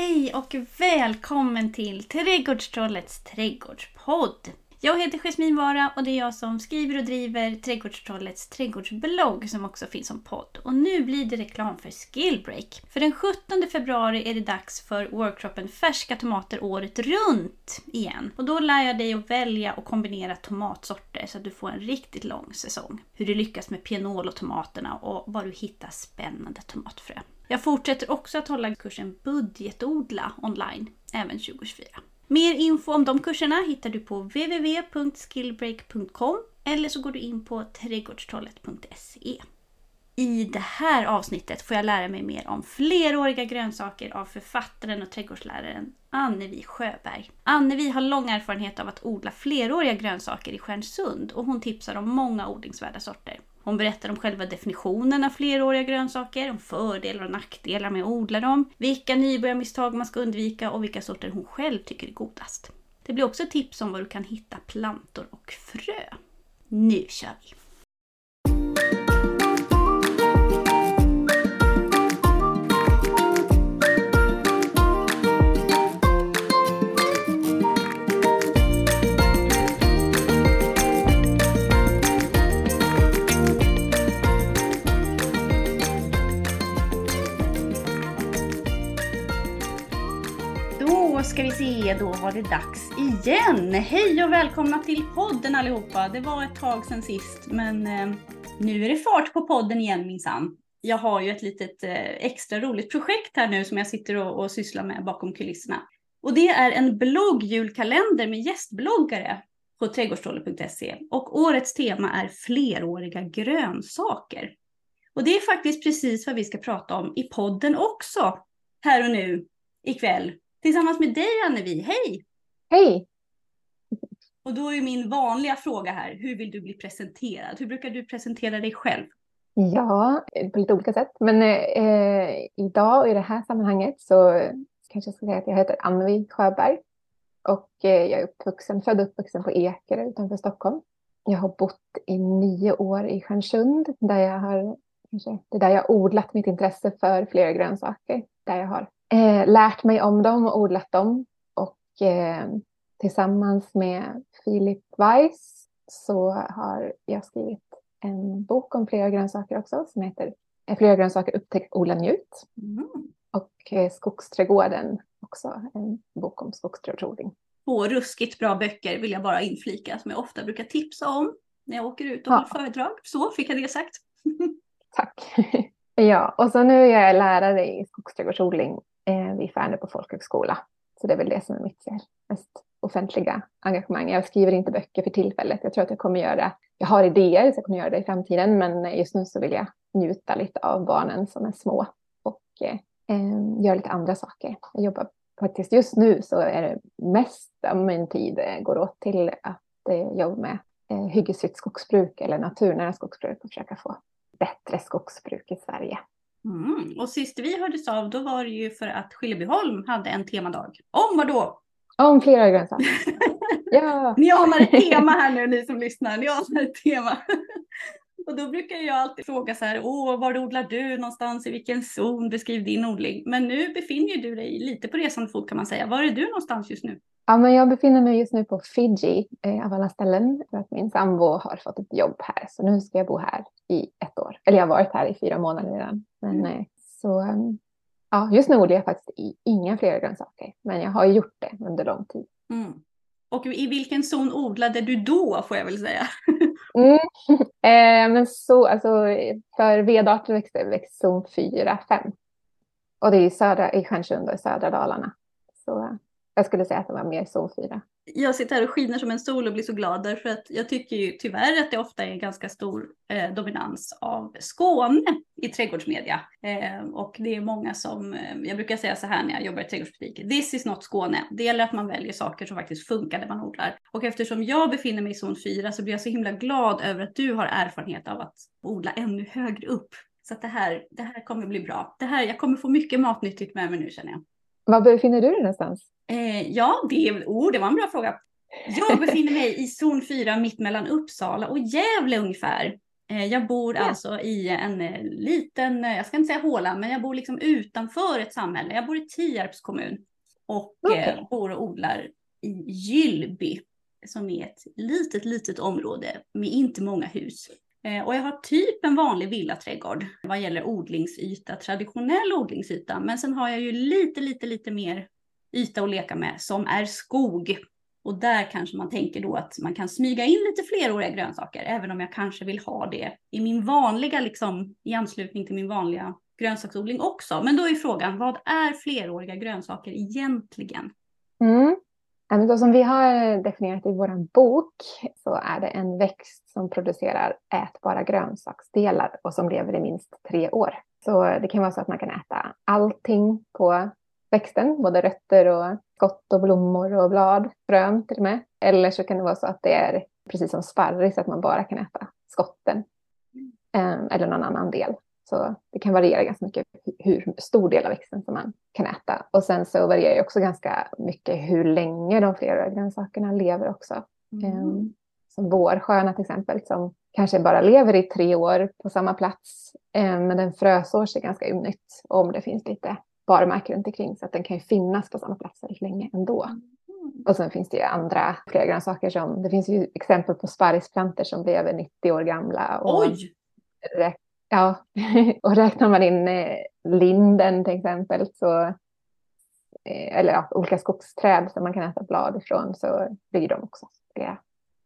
Hej och välkommen till Trädgårdstrollets trädgårdspodd. Jag heter Jasmin Vara och det är jag som skriver och driver Trädgårdstrollets trädgårdsblogg som också finns som podd. Och nu blir det reklam för Skillbreak. För den 17 februari är det dags för workshopen Färska tomater året runt igen. Och då lär jag dig att välja och kombinera tomatsorter så att du får en riktigt lång säsong. Hur du lyckas med pianol och tomaterna och var du hittar spännande tomatfrö. Jag fortsätter också att hålla kursen Budgetodla online även 2024. Mer info om de kurserna hittar du på www.skillbreak.com eller så går du in på trädgårdstrollet.se. I det här avsnittet får jag lära mig mer om fleråriga grönsaker av författaren och trädgårdsläraren Annevi Sjöberg. Annevi har lång erfarenhet av att odla fleråriga grönsaker i Stjärnsund och hon tipsar om många odlingsvärda sorter. Hon berättar om själva definitionen av fleråriga grönsaker, om fördelar och nackdelar med att odla dem, vilka nybörjarmisstag man ska undvika och vilka sorter hon själv tycker är godast. Det blir också tips om var du kan hitta plantor och frö. Nu kör vi! Ska vi se, då var det dags igen. Hej och välkomna till podden allihopa. Det var ett tag sedan sist, men eh, nu är det fart på podden igen minsann. Jag har ju ett litet eh, extra roligt projekt här nu som jag sitter och, och sysslar med bakom kulisserna. Och det är en bloggjulkalender med gästbloggare på trädgårdstrolle.se. Och årets tema är fleråriga grönsaker. Och det är faktiskt precis vad vi ska prata om i podden också. Här och nu, ikväll tillsammans med dig Annevi. Hej! Hej! Och då är min vanliga fråga här, hur vill du bli presenterad? Hur brukar du presentera dig själv? Ja, på lite olika sätt. Men eh, idag och i det här sammanhanget så kanske jag ska säga att jag heter Annevi Sjöberg. Och eh, jag är uppvuxen, född och uppvuxen på Ekerö utanför Stockholm. Jag har bott i nio år i Stjärnsund där jag har, kanske, det är där jag odlat mitt intresse för flera grönsaker. Där jag har eh, lärt mig om dem och odlat dem. Och eh, tillsammans med Filip Weiss så har jag skrivit en bok om flera grönsaker också som heter Flera grönsaker upptäck, odla, njut. Mm. Och eh, Skogsträdgården också, en bok om skogsträdgårdsodling. Två ruskigt bra böcker vill jag bara inflika som jag ofta brukar tipsa om när jag åker ut och ja. håller föredrag. Så fick jag det sagt. Tack. ja, och så nu är jag lärare i skogsträdgårdsodling eh, vid Färnö på folkhögskola. Så det är väl det som är mitt eh, mest offentliga engagemang. Jag skriver inte böcker för tillfället. Jag tror att jag kommer göra, jag har idéer så jag kommer göra det i framtiden, men eh, just nu så vill jag njuta lite av barnen som är små och eh, eh, göra lite andra saker. Jag jobbar faktiskt just nu så är det mest av min tid går åt till att eh, jobba med eh, hyggesfritt skogsbruk eller naturnära skogsbruk och försöka få bättre skogsbruk i Sverige. Mm. Och sist vi hördes av då var det ju för att Skillebyholm hade en temadag. Om vad då? Om flera grönsaker. ja. Ni anar ett tema här nu ni som lyssnar. Ni anar ett tema. Och då brukar jag alltid fråga så här, åh, var odlar du någonstans, i vilken zon, beskriv din odling. Men nu befinner du dig lite på resande fot kan man säga. Var är du någonstans just nu? Ja, men jag befinner mig just nu på Fiji eh, av alla ställen för att min sambo har fått ett jobb här. Så nu ska jag bo här i ett år. Eller jag har varit här i fyra månader redan. Men mm. eh, så ehm, ja, just nu odlar jag faktiskt inga fler grönsaker. Men jag har gjort det under lång tid. Mm. Och i vilken zon odlade du då får jag väl säga? mm. eh, men så, alltså, för vedarter växte växt zon 4-5. Och det är i, södra, i Stjärnsund och i södra Dalarna. Så jag skulle säga att det var mer zon 4. Jag sitter här och skiner som en sol och blir så glad därför att jag tycker ju tyvärr att det ofta är en ganska stor eh, dominans av Skåne i trädgårdsmedia. Eh, och det är många som, eh, jag brukar säga så här när jag jobbar i trädgårdsbutik, this is not Skåne. Det gäller att man väljer saker som faktiskt funkar när man odlar. Och eftersom jag befinner mig i zon 4 så blir jag så himla glad över att du har erfarenhet av att odla ännu högre upp. Så att det här, det här kommer bli bra. Det här, jag kommer få mycket matnyttigt med mig nu känner jag. Var befinner du dig någonstans? Eh, ja, det, oh, det var en bra fråga. Jag befinner mig i zon 4 mitt mellan Uppsala och Gävle ungefär. Eh, jag bor Ja. alltså i en eh, liten, eh, jag ska inte säga håla, men jag bor liksom utanför ett samhälle. Jag bor i Tierps kommun och Okej. eh, bor och odlar i Gyllby som är ett litet, litet område med inte många hus. Eh, och jag har typ en vanlig villaträdgård vad gäller odlingsyta, traditionell odlingsyta. Men sen har jag ju lite, lite, lite mer yta att leka med som är skog. Och där kanske man tänker då att man kan smyga in lite fleråriga grönsaker, även om jag kanske vill ha det i min vanliga, liksom i anslutning till min vanliga grönsaksodling också. Men då är frågan, vad är fleråriga grönsaker egentligen? Mm. Men som vi har definierat i vår bok så är det en växt som producerar ätbara grönsaksdelar och som lever i minst tre år. Så det kan vara så att man kan äta allting på växten, både rötter och skott och blommor och blad, frön till och med. Eller så kan det vara så att det är precis som sparris, att man bara kan äta skotten. Eh, eller någon annan del. Så det kan variera ganska mycket hur stor del av växten som man kan äta. Och sen så varierar ju också ganska mycket hur länge de fleråriga grönsakerna lever också. Mm. Som vårsköna till exempel som kanske bara lever i tre år på samma plats. Eh, men den frösår sig ganska ymnigt om det finns lite barmark runt omkring så att den kan ju finnas på samma plats väldigt länge ändå. Mm. Och sen finns det ju andra fler grönsaker som, det finns ju exempel på sparrisplantor som över 90 år gamla. Och Oj! Ja, och räknar man in eh, linden till exempel så, eh, eller ja, olika skogsträd som man kan äta blad ifrån så blir de också flera,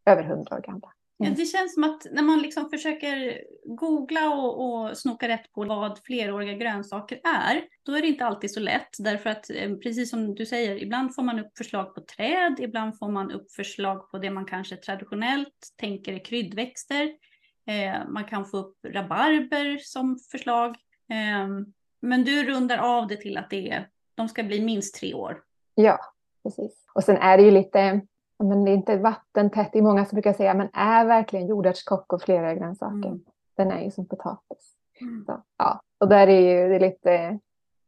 över hundra år gamla. Ja, det känns som att när man liksom försöker googla och, och snoka rätt på vad fleråriga grönsaker är, då är det inte alltid så lätt. Därför att eh, precis som du säger, ibland får man upp förslag på träd, ibland får man upp förslag på det man kanske traditionellt tänker är kryddväxter. Eh, man kan få upp rabarber som förslag. Eh, men du rundar av det till att det är, de ska bli minst tre år. Ja, precis. Och sen är det ju lite, men det är inte vattentätt. Det är många som brukar säga, men är verkligen jordärtskock och flera grönsaker? Mm. Den är ju som potatis. Mm. Så, ja. Och där är ju det är lite,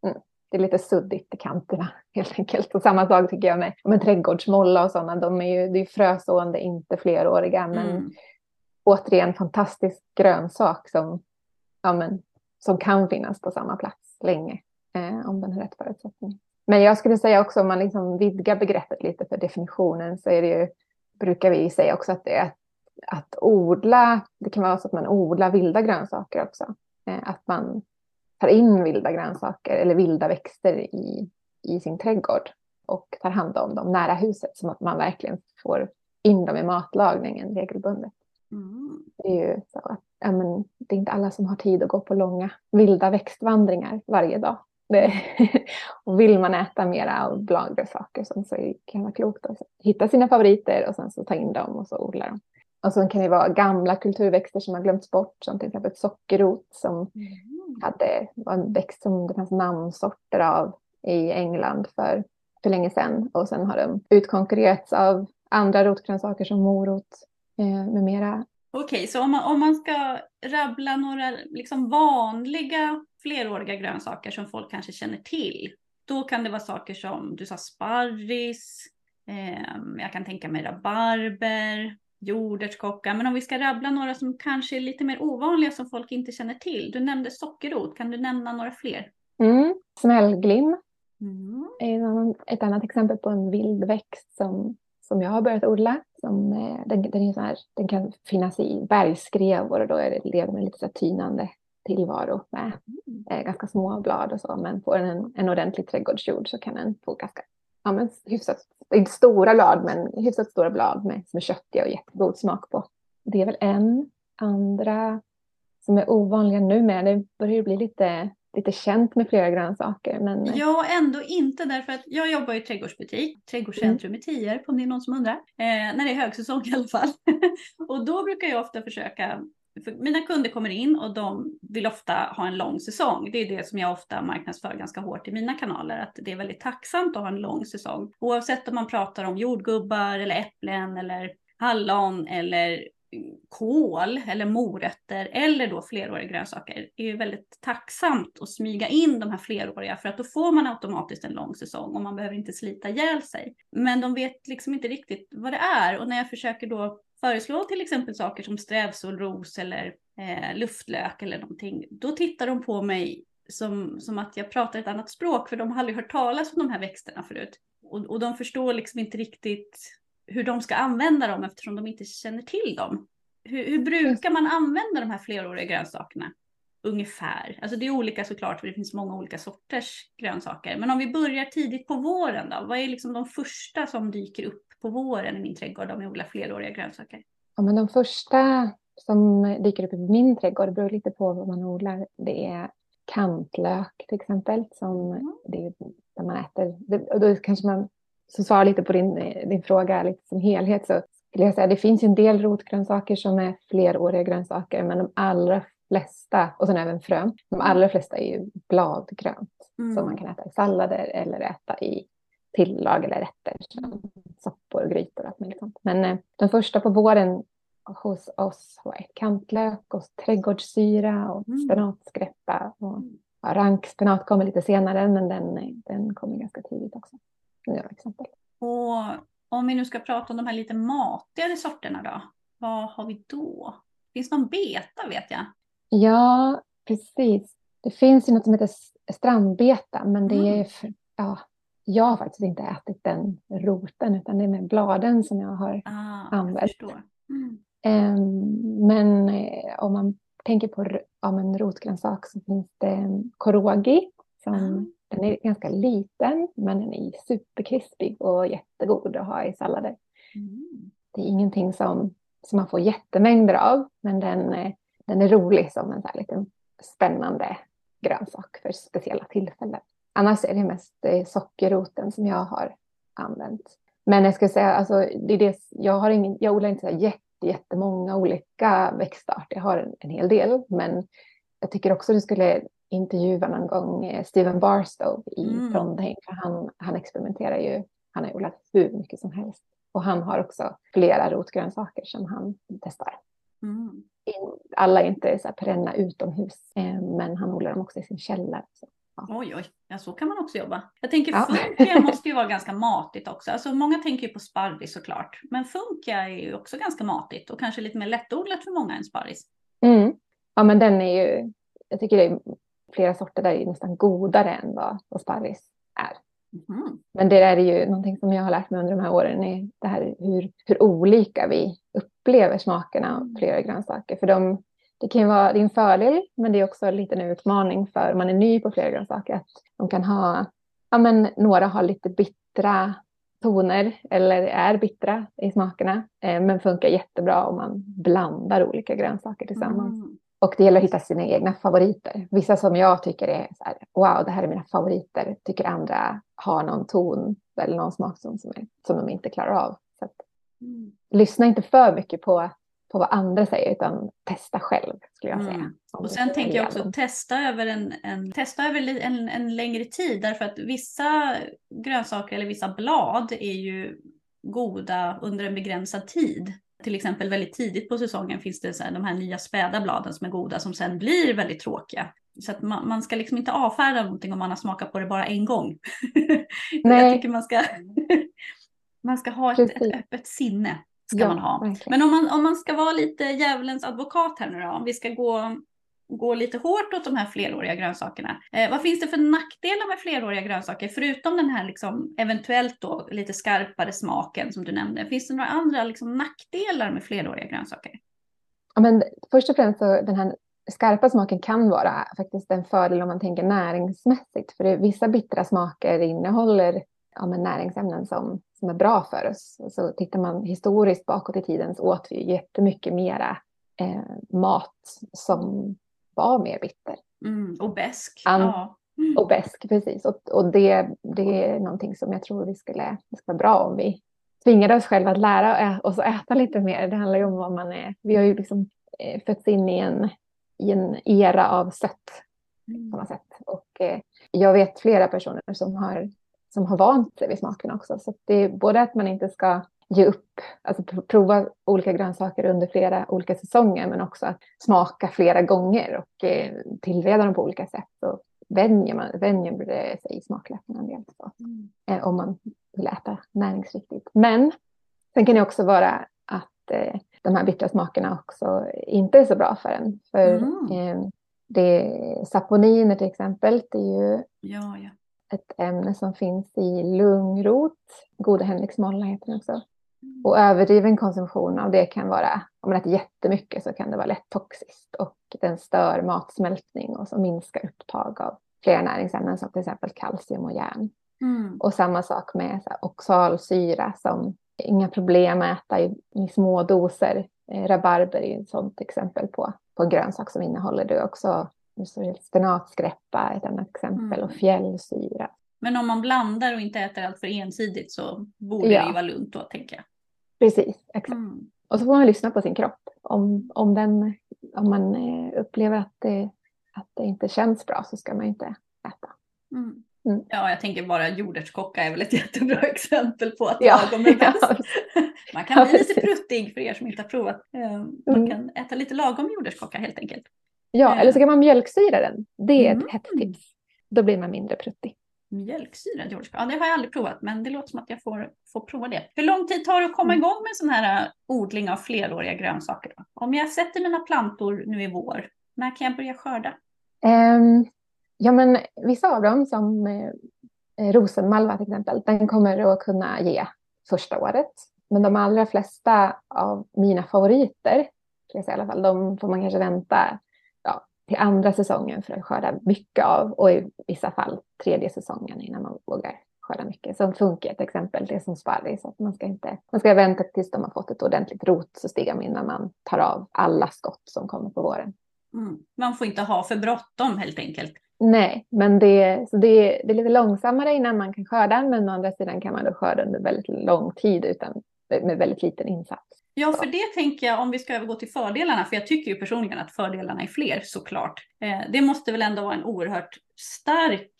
mm, det är lite suddigt i kanterna helt enkelt. Och samma sak tycker jag med, med trädgårdsmolla och sådana. De är ju, det är ju frösående, inte fleråriga. Men Mm återigen fantastisk grönsak som, ja, men, som kan finnas på samma plats länge eh, om den har rätt förutsättningar. Men jag skulle säga också om man liksom vidgar begreppet lite för definitionen så är det ju, brukar vi säga också att det är att, att odla, det kan vara så att man odlar vilda grönsaker också. Eh, att man tar in vilda grönsaker eller vilda växter i, i sin trädgård och tar hand om dem nära huset så att man verkligen får in dem i matlagningen regelbundet. Mm. Det är ju så att ja, men, det är inte alla som har tid att gå på långa vilda växtvandringar varje dag. Det, och vill man äta mera av bladgrönsaker så så kan det vara klokt att hitta sina favoriter och sen så ta in dem och så odla dem. Och så kan det vara gamla kulturväxter som har glömts bort som till exempel sockerrot som Mm. hade, var en växt som det fanns namnsorter av i England för, för länge sedan. Och sen har de utkonkurrerats av andra rotgrönsaker som morot med mera. Okej, så om man, om man ska rabbla några liksom vanliga fleråriga grönsaker som folk kanske känner till, då kan det vara saker som du sa sparris, eh, jag kan tänka mig rabarber, jordärtskocka, men om vi ska rabbla några som kanske är lite mer ovanliga som folk inte känner till. Du nämnde sockerrot, kan du nämna några fler? Mm. Smällglim Mm. ett annat exempel på en vild växt som, som jag har börjat odla. Som, eh, den, den, är så här, den kan finnas i bergskrevor och då är det, lever man lite så tynande tillvaro med eh, ganska små blad och så. Men får den en, en ordentlig trädgårdsjord så kan den få ganska ja, men hyfsat, inte stora blad men hyfsat stora blad med, som är köttiga och jättegod smak på. Det är väl en. Andra som är ovanliga nu med, det börjar ju bli lite, lite känt med flera grönsaker. Men Ja, ändå inte därför att jag jobbar i trädgårdsbutik, trädgårdscentrum i Tierp om det är någon som undrar. Eh, när det är högsäsong i alla fall. och då brukar jag ofta försöka, för mina kunder kommer in och de vill ofta ha en lång säsong. Det är det som jag ofta marknadsför ganska hårt i mina kanaler, att det är väldigt tacksamt att ha en lång säsong. Oavsett om man pratar om jordgubbar eller äpplen eller hallon eller kål eller morötter eller då fleråriga grönsaker är ju väldigt tacksamt att smyga in de här fleråriga för att då får man automatiskt en lång säsong och man behöver inte slita ihjäl sig. Men de vet liksom inte riktigt vad det är och när jag försöker då föreslå till exempel saker som strävsolros eller eh, luftlök eller någonting, då tittar de på mig som, som att jag pratar ett annat språk, för de har aldrig hört talas om de här växterna förut. Och, och de förstår liksom inte riktigt hur de ska använda dem eftersom de inte känner till dem. Hur, hur brukar man använda de här fleråriga grönsakerna? Ungefär. Alltså det är olika såklart, för det finns många olika sorters grönsaker. Men om vi börjar tidigt på våren då, vad är liksom de första som dyker upp på våren i min trädgård om jag odlar fleråriga grönsaker? Ja, men de första som dyker upp i min trädgård, det beror lite på vad man odlar, det är kantlök till exempel. Som mm. det är där man äter. Det, och då kanske man, som svar lite på din, din fråga lite som helhet, så skulle jag säga det finns en del rotgrönsaker som är fleråriga grönsaker, men de allra flesta, och sen även frön, de allra flesta är ju bladgrönt mm. som man kan äta i sallader eller äta i tillag eller rätter som soppor och grytor och allt möjligt sånt. Men eh, de första på våren hos oss var kantlök och trädgårdssyra och mm. spenatskräppa. Och, ja, rankspenat kommer lite senare men den, den kommer ganska tidigt också. Några exempel. Och om vi nu ska prata om de här lite matigare sorterna då, vad har vi då? Finns någon beta vet jag? Ja, precis. Det finns ju något som heter strandbeta, men det mm. är, ja, jag har faktiskt inte ätit den roten, utan det är med bladen som jag har ah, använt. Jag mm. um, men eh, om man tänker på ja, en rotgrönsak så finns det korogi. Som, mm. Den är ganska liten, men den är superkrispig och jättegod att ha i sallader. Mm. Det är ingenting som, som man får jättemängder av, men den eh, den är rolig som en så här liten spännande grönsak för speciella tillfällen. Annars är det mest eh, sockerroten som jag har använt. Men jag ska säga, alltså, det är det, jag, har ingen, jag odlar inte så jätte, jättemånga olika växtarter. Jag har en, en hel del, men jag tycker också du skulle intervjua någon gång eh, Steven Barstow i mm. Trondheim. För han, han experimenterar ju, han har odlat hur mycket som helst. Och han har också flera rotgrönsaker som han testar. Mm alla är inte så här perenna utomhus, eh, men han odlar dem också i sin källare. Så, ja. Oj, oj, ja, så kan man också jobba. Jag tänker ja. funkia måste ju vara ganska matigt också. Alltså, många tänker ju på sparris såklart, men funkia är ju också ganska matigt och kanske lite mer lättodlat för många än sparris. Mm. Ja, men den är ju, jag tycker det är flera sorter där är nästan godare än vad, vad sparris är. Mm. Men det är ju någonting som jag har lärt mig under de här åren, är det här hur, hur olika vi upplever smakerna av flera grönsaker. För de, det kan ju vara det är en fördel, men det är också en liten utmaning för om man är ny på flera grönsaker. Att de kan ha, ja men några har lite bittra toner eller är bittra i smakerna. Eh, men funkar jättebra om man blandar olika grönsaker tillsammans. Mm. Och det gäller att hitta sina egna favoriter. Vissa som jag tycker är så här, wow, det här är mina favoriter, tycker andra har någon ton eller någon smakzon som, är, som de inte klarar av. Så att, mm. Lyssna inte för mycket på, på vad andra säger, utan testa själv, skulle jag säga. Mm. Och sen tänker jag också testa över, en, en, testa över en, en längre tid, därför att vissa grönsaker eller vissa blad är ju goda under en begränsad tid till exempel väldigt tidigt på säsongen finns det så här, de här nya späda bladen som är goda som sen blir väldigt tråkiga. Så att man, man ska liksom inte avfärda någonting om man har smakat på det bara en gång. Nej. Jag tycker man ska, man ska ha ett, ett öppet sinne. Ska ja, man ha. Men om man, om man ska vara lite djävulens advokat här nu då, om vi ska gå gå lite hårt åt de här fleråriga grönsakerna. Eh, vad finns det för nackdelar med fleråriga grönsaker, förutom den här liksom, eventuellt då lite skarpare smaken som du nämnde? Finns det några andra liksom, nackdelar med fleråriga grönsaker? Ja, men först och främst så den här skarpa smaken kan vara faktiskt en fördel om man tänker näringsmässigt. För det, vissa bittra smaker innehåller ja, men näringsämnen som, som är bra för oss. Så tittar man historiskt bakåt i tiden så åt vi jättemycket mera eh, mat som var mer bitter. Mm, och besk. An ja. Mm. Och besk, precis. Och, och det, det är någonting som jag tror vi skulle, det skulle vara bra om vi tvingade oss själva att lära oss att äta lite mer. Det handlar ju om vad man är. Vi har ju liksom eh, fötts in i en, i en era av sött mm. på något sätt. Och eh, jag vet flera personer som har, som har vant sig vid smaken också. Så det är både att man inte ska ge upp, alltså prova olika grönsaker under flera olika säsonger men också att smaka flera gånger och eh, tillreda dem på olika sätt. Så vänjer, man, vänjer sig i en del så, mm. eh, om man vill äta näringsriktigt. Men sen kan det också vara att eh, de här bittra smakerna också inte är så bra för en. För Mm. eh, det, saponiner till exempel, det är ju Ja, ja. ett ämne som finns i lungrot, goda Henriksmolla heter den också. Och överdriven konsumtion av det kan vara, om man äter jättemycket så kan det vara lätt toxiskt och den stör matsmältning och så minskar upptag av flera näringsämnen som till exempel kalcium och järn. Mm. Och samma sak med så här, oxalsyra som inga problem att äta i, i små doser. Eh, rabarber är ett sådant exempel på, på en grönsak som innehåller det också. Spenatskräppa ett annat exempel Mm. och fjällsyra. Men om man blandar och inte äter allt för ensidigt så borde Ja. det ju vara lugnt då, tänker jag. Precis, exakt. Mm. Och så får man lyssna på sin kropp. Om, om, den, om man eh, upplever att det, att det inte känns bra så ska man inte äta. Mm. Mm. Ja, jag tänker bara jordärtskocka är väl ett jättebra exempel på att Ja, lagom är bäst. ja. Man kan Ja, bli lite pruttig för er som inte har provat. Eh, Man Mm. kan äta lite lagom jordärtskocka helt enkelt. Ja, Eh. eller så kan man mjölksyra den. Det är Mm. ett hett tips. Då blir man mindre pruttig. Mjölksyrad jordärtskocka, ja det har jag aldrig provat men det låter som att jag får, får prova det. Hur lång tid tar det att komma Mm. igång med sån här eh, odling av fleråriga grönsaker? Då? Om jag sätter mina plantor nu i vår, när kan jag börja skörda? Ehm, ja, men vissa av dem som eh, rosenmalva till exempel, den kommer att kunna ge första året. Men de allra flesta av mina favoriter, ska jag säga i alla fall, de får man kanske vänta till andra säsongen för att skörda mycket av och i vissa fall tredje säsongen innan man vågar skörda mycket. Som funkar ett exempel, det är som sparris, att man ska inte, man ska vänta tills de har fått ett ordentligt rotsystem innan man tar av alla skott som kommer på våren. Mm. Man får inte ha för bråttom helt enkelt. Nej, men det, så det, det är lite långsammare innan man kan skörda, men å andra sidan kan man då skörda under väldigt lång tid utan, med väldigt liten insats. Ja, för det tänker jag om vi ska övergå till fördelarna, för jag tycker ju personligen att fördelarna är fler såklart. Eh, det måste väl ändå vara en oerhört stark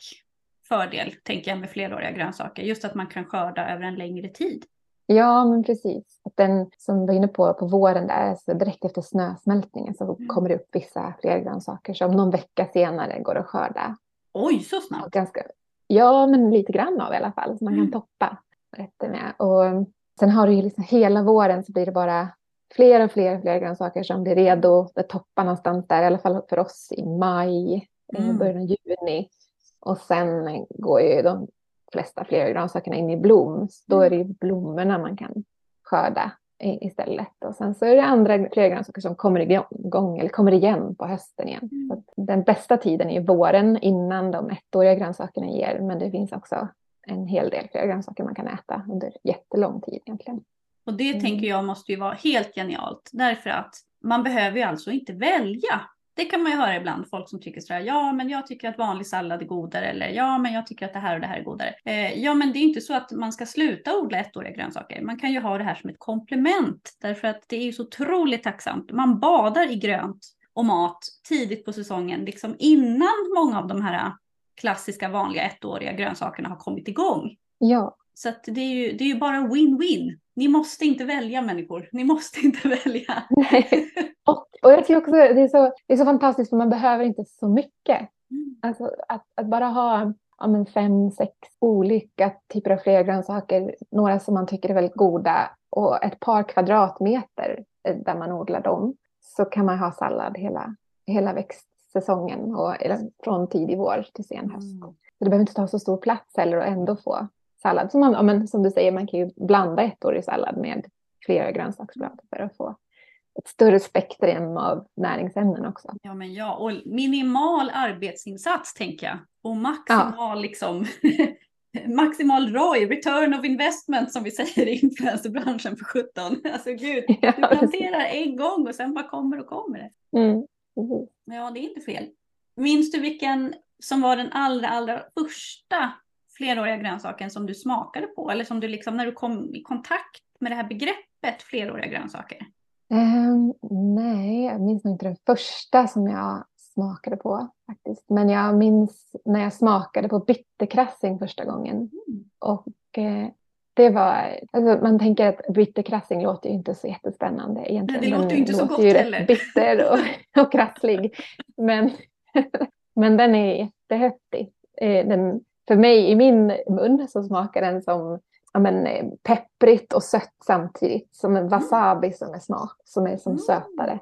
fördel, tänker jag, med fleråriga grönsaker. Just att man kan skörda över en längre tid. Ja, men precis. Att den som vi var inne på på våren där, så direkt efter snösmältningen så Mm. kommer det upp vissa fler grönsaker som någon vecka senare går att skörda. Oj, så Och snabbt! ganska, ja, men lite grann av i alla fall, så man Mm. kan toppa rätter med. Och sen har du ju liksom hela våren så blir det bara fler och fler och fler grönsaker som blir redo. Det toppar någonstans där, i alla fall för oss i maj, Mm. början av juni. Och sen går ju de flesta fler grönsakerna in i blom. Så då är det ju blommorna man kan skörda istället. Och sen så är det andra fler grönsaker som kommer igång eller kommer igen på hösten igen. Mm. Den bästa tiden är ju våren innan de ettåriga grönsakerna ger. Men det finns också en hel del fler grönsaker man kan äta under jättelång tid egentligen. Och det Mm. tänker jag måste ju vara helt genialt. Därför att man behöver ju alltså inte välja. Det kan man ju höra ibland, folk som tycker sådär, ja men jag tycker att vanlig sallad är godare, eller ja men jag tycker att det här och det här är godare. Eh, ja men det är inte så att man ska sluta odla ettåriga grönsaker. Man kan ju ha det här som ett komplement, därför att det är ju så otroligt tacksamt. Man badar i grönt och mat tidigt på säsongen, liksom innan många av de här klassiska vanliga ettåriga grönsakerna har kommit igång. Ja, Så det, är ju, det är ju bara win-win. Ni måste inte välja människor. Ni måste inte välja. och, och jag tycker också det är, så, det är så fantastiskt för man behöver inte så mycket. Mm. Alltså att, att bara ha ja, men fem, sex olika typer av fler grönsaker, några som man tycker är väldigt goda och ett par kvadratmeter eh, där man odlar dem, så kan man ha sallad hela, hela växtsäsongen och, eller från tidig vår till sen höst. Mm. Så det behöver inte ta så stor plats heller och ändå få sallad. Som, man, ja, men, som du säger, man kan ju blanda ettårig sallad med flera grönsaksblad för att få ett större spektrum av näringsämnen också. Ja, men ja, och minimal arbetsinsats tänker jag. Och maximal liksom maximal ROI, return of investment som vi säger i influencerbranschen för 17. Alltså gud, Ja, du planterar en gång och sen bara kommer och kommer det. Mm, precis. Ja, det är inte fel. Minns du vilken som var den allra, allra första fleråriga grönsaken som du smakade på? Eller som du liksom, när du kom i kontakt med det här begreppet fleråriga grönsaker? Ehm, nej, jag minns nog inte den första som jag smakade på faktiskt. Men jag minns när jag smakade på bitterkrassing första gången. Mm. Och eh, det var, alltså man tänker att bitterkrassing låter ju inte så jättespännande egentligen. Nej, det låter ju inte så låter gott ju rätt heller. bitter och, och krasslig. Men, men den är jättehäftig. Eh, den, för mig i min mun så smakar den som ja, men, eh, pepprigt och sött samtidigt. Som en wasabi som är smak, som är som Mm. sötare.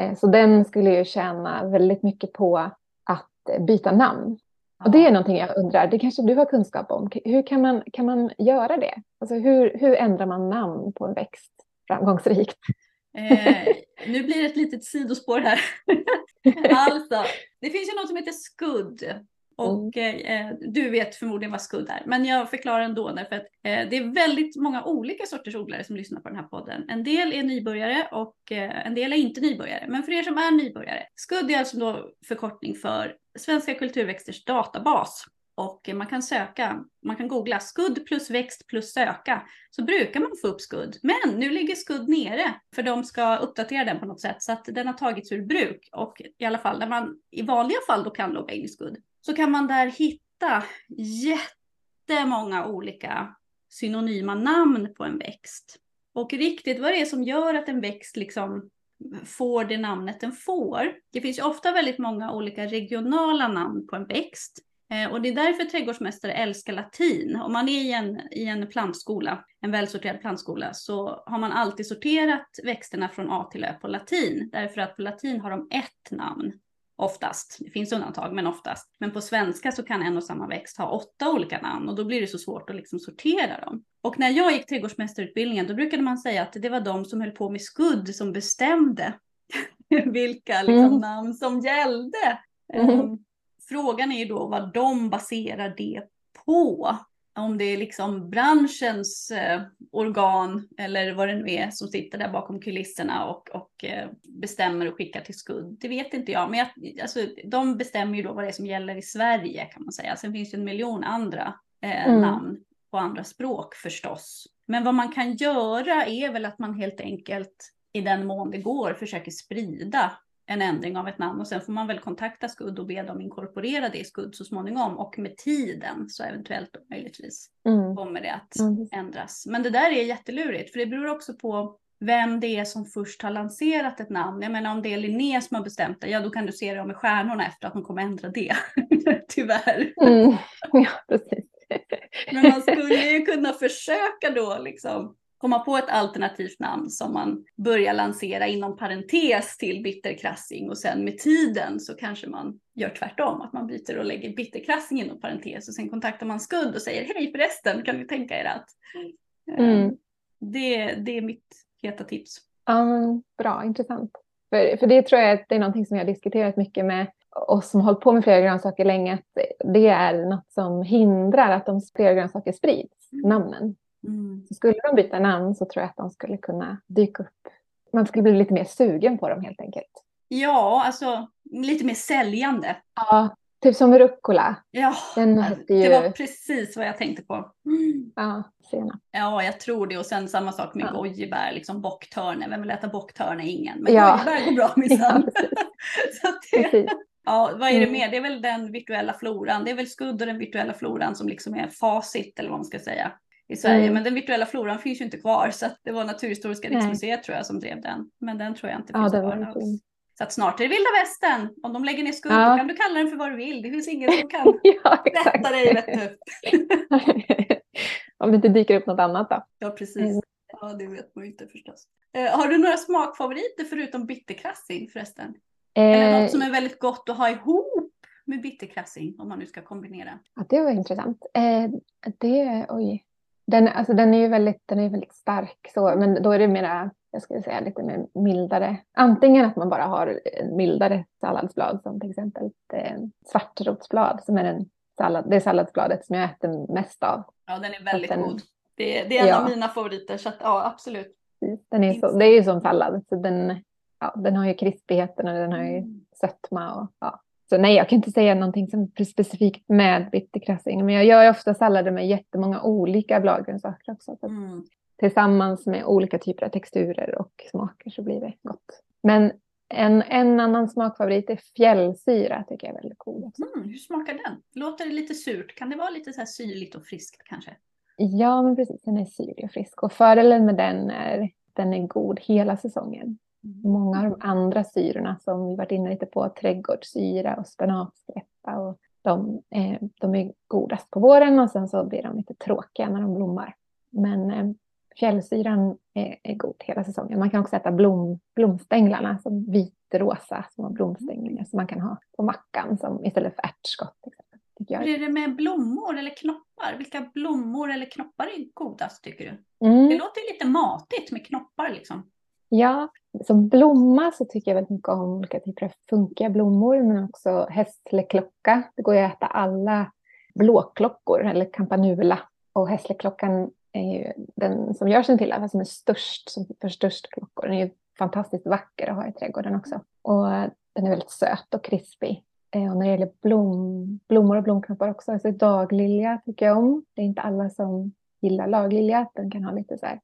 Eh, Så den skulle ju tjäna väldigt mycket på att byta namn. Och det är någonting jag undrar, det kanske du har kunskap om. Hur kan man, kan man göra det? Alltså hur, hur ändrar man namn på en växt framgångsrikt? Eh, nu blir det ett litet sidospår här. alltså, det finns ju något som heter skudd. Och eh, du vet förmodligen vad skudd är, men jag förklarar ändå därför att eh, det är väldigt många olika sorters odlare som lyssnar på den här podden. En del är nybörjare och eh, en del är inte nybörjare. Men för er som är nybörjare, skudd är alltså då förkortning för Svenska kulturväxters databas. Och man kan söka, man kan googla skudd plus växt plus söka så brukar man få upp skudd. Men nu ligger skudd nere för de ska uppdatera den på något sätt så att den har tagits ur bruk. Och i alla fall när man i vanliga fall då kan logga in i skudd så kan man där hitta jättemånga olika synonyma namn på en växt. Och riktigt vad det är som gör att en växt liksom får det namnet den får. Det finns ju ofta väldigt många olika regionala namn på en växt. Eh, och det är därför trädgårdsmästare älskar latin. Om man är i en, i en plantskola, en välsorterad plantskola, så har man alltid sorterat växterna från A till Ö på latin. Därför att på latin har de ett namn. Oftast. Det finns undantag, men oftast. Men på svenska så kan en och samma växt ha åtta olika namn och då blir det så svårt att liksom sortera dem. Och när jag gick trädgårdsmästarutbildningen, då brukade man säga att det var de som höll på med skudd som bestämde vilka liksom, Mm. namn som gällde. Mhm. Um, Frågan är ju då vad de baserar det på. Om det är liksom branschens eh, organ eller vad det nu är som sitter där bakom kulisserna och, och eh, bestämmer och skickar till skudd. Det vet inte jag, men jag, alltså, de bestämmer ju då vad det är som gäller i Sverige kan man säga. Sen finns det en miljon andra eh, Mm. namn på andra språk förstås. Men vad man kan göra är väl att man helt enkelt i den mån det går försöker sprida en ändring av ett namn och sen får man väl kontakta Skudd och be dem inkorporera det i Skudd så småningom och med tiden så eventuellt då möjligtvis Mm. kommer det att precis. ändras. Men det där är jättelurigt för det beror också på vem det är som först har lanserat ett namn. Jag menar om det är Linné som har bestämt det, ja då kan du se det med stjärnorna efter att de kommer ändra det. Tyvärr. Mm. Ja, precis. Men man skulle ju kunna försöka då liksom komma på ett alternativt namn som man börjar lansera inom parentes till bitterkrassing och sen med tiden så kanske man gör tvärtom, att man byter och lägger bitterkrassing inom parentes och sen kontaktar man Skudd och säger hej förresten, kan ni tänka er att? Mm. Eh, Det, det är mitt heta tips. Men bra, intressant. För, för det tror jag att det är någonting som jag har diskuterat mycket med oss som har hållit på med flera grönsaker länge. Att det är något som hindrar att de flera grönsaker sprids, namnen. Mm. Så skulle de byta namn så tror jag att de skulle kunna dyka upp. Man skulle bli lite mer sugen på dem helt enkelt. Ja, alltså lite mer säljande. Ja, typ som rucola. Ja, Den hette ju... det var precis vad jag tänkte på. Mm. Ja, senap. Ja, jag tror det. Och sen samma sak med Ja. gojibär, liksom bocktörne. Vem vill äta bocktörne? Ingen. Men Ja. gojibär går bra Ja, minsann. att det, ja, vad är det Mm. mer? Det är väl den virtuella floran. Det är väl skudd och den virtuella floran som liksom är facit eller vad man ska säga i Sverige. Mm. Men den virtuella floran finns ju inte kvar så det var Naturhistoriska Nej. riksmuseet tror jag som drev den. Men den tror jag inte Ja, finns det kvar alls. Så att snart är det vilda västern. Om de lägger ner skudd Ja. då kan du kalla den för vad du vill. Det finns ingen som kan Ja, rätta dig vet du. Om det inte dyker upp något annat då. Ja, precis. Mm. Ja, det vet man ju inte förstås. Eh, har du några smakfavoriter förutom bitterkrassing förresten? Eller Eh, något som är väldigt gott att ha ihop med bitterkrassing om man nu ska kombinera. Ja, det var intressant. Eh, det, oj. Den, alltså, den är ju väldigt, den är väldigt stark så, men då är det mera, jag skulle säga lite mer mildare. Antingen att man bara har en mildare salladsblad som till exempel eh, svartrotsblad som är den sallad, det salladsbladet som jag äter mest av. Ja, den är väldigt den- god. Det, det är en Ja. av mina favoriter så att, ja, absolut. Den är så, det är ju som sallad, så den, ja, den har ju krispigheten och den har ju Mm. sötma. Och, ja. Så nej, jag kan inte säga någonting som specifikt med bitterkrassing, men jag gör ju ofta sallader med jättemånga olika bladgrönsaker också. Mm. tillsammans med olika typer av texturer och smaker så blir det gott. Men en, en annan smakfavorit är fjällsyra, tycker jag är väldigt god också. Mm, hur smakar den? Låter det lite surt? Kan det vara lite så syrligt och friskt kanske? Ja, men precis, den är syrlig och frisk. Och fördelen med den är att den är god hela säsongen. Många av de andra syrorna som vi varit inne lite på, trädgårdssyra och spenatskräppa, och de, eh, de är godast på våren och sen så blir de lite tråkiga när de blommar. Men eh, fjällsyran är, är, god hela säsongen. Man kan också äta blom, blomstänglarna, som vitrosa små blomstänglingar som man kan ha på mackan som, istället för ärtskott. Hur är det med blommor eller knoppar? Vilka blommor eller knoppar är godast tycker du? Mm. Det låter lite matigt med knoppar liksom. Ja, som blomma så tycker jag väldigt mycket om olika typer av funkiga blommor men också hästleklocka. Det går ju att äta alla blåklockor eller campanula och hästleklockan är ju den som gör känner till, alltså som är störst, som för störst klockor. Den är ju fantastiskt vacker att ha i trädgården också. Och den är väldigt söt och krispig. Eh, och när det gäller blom, blommor och blomknoppar också, alltså daglilja tycker jag om. Det är inte alla som gillar laglilja, den kan ha lite så här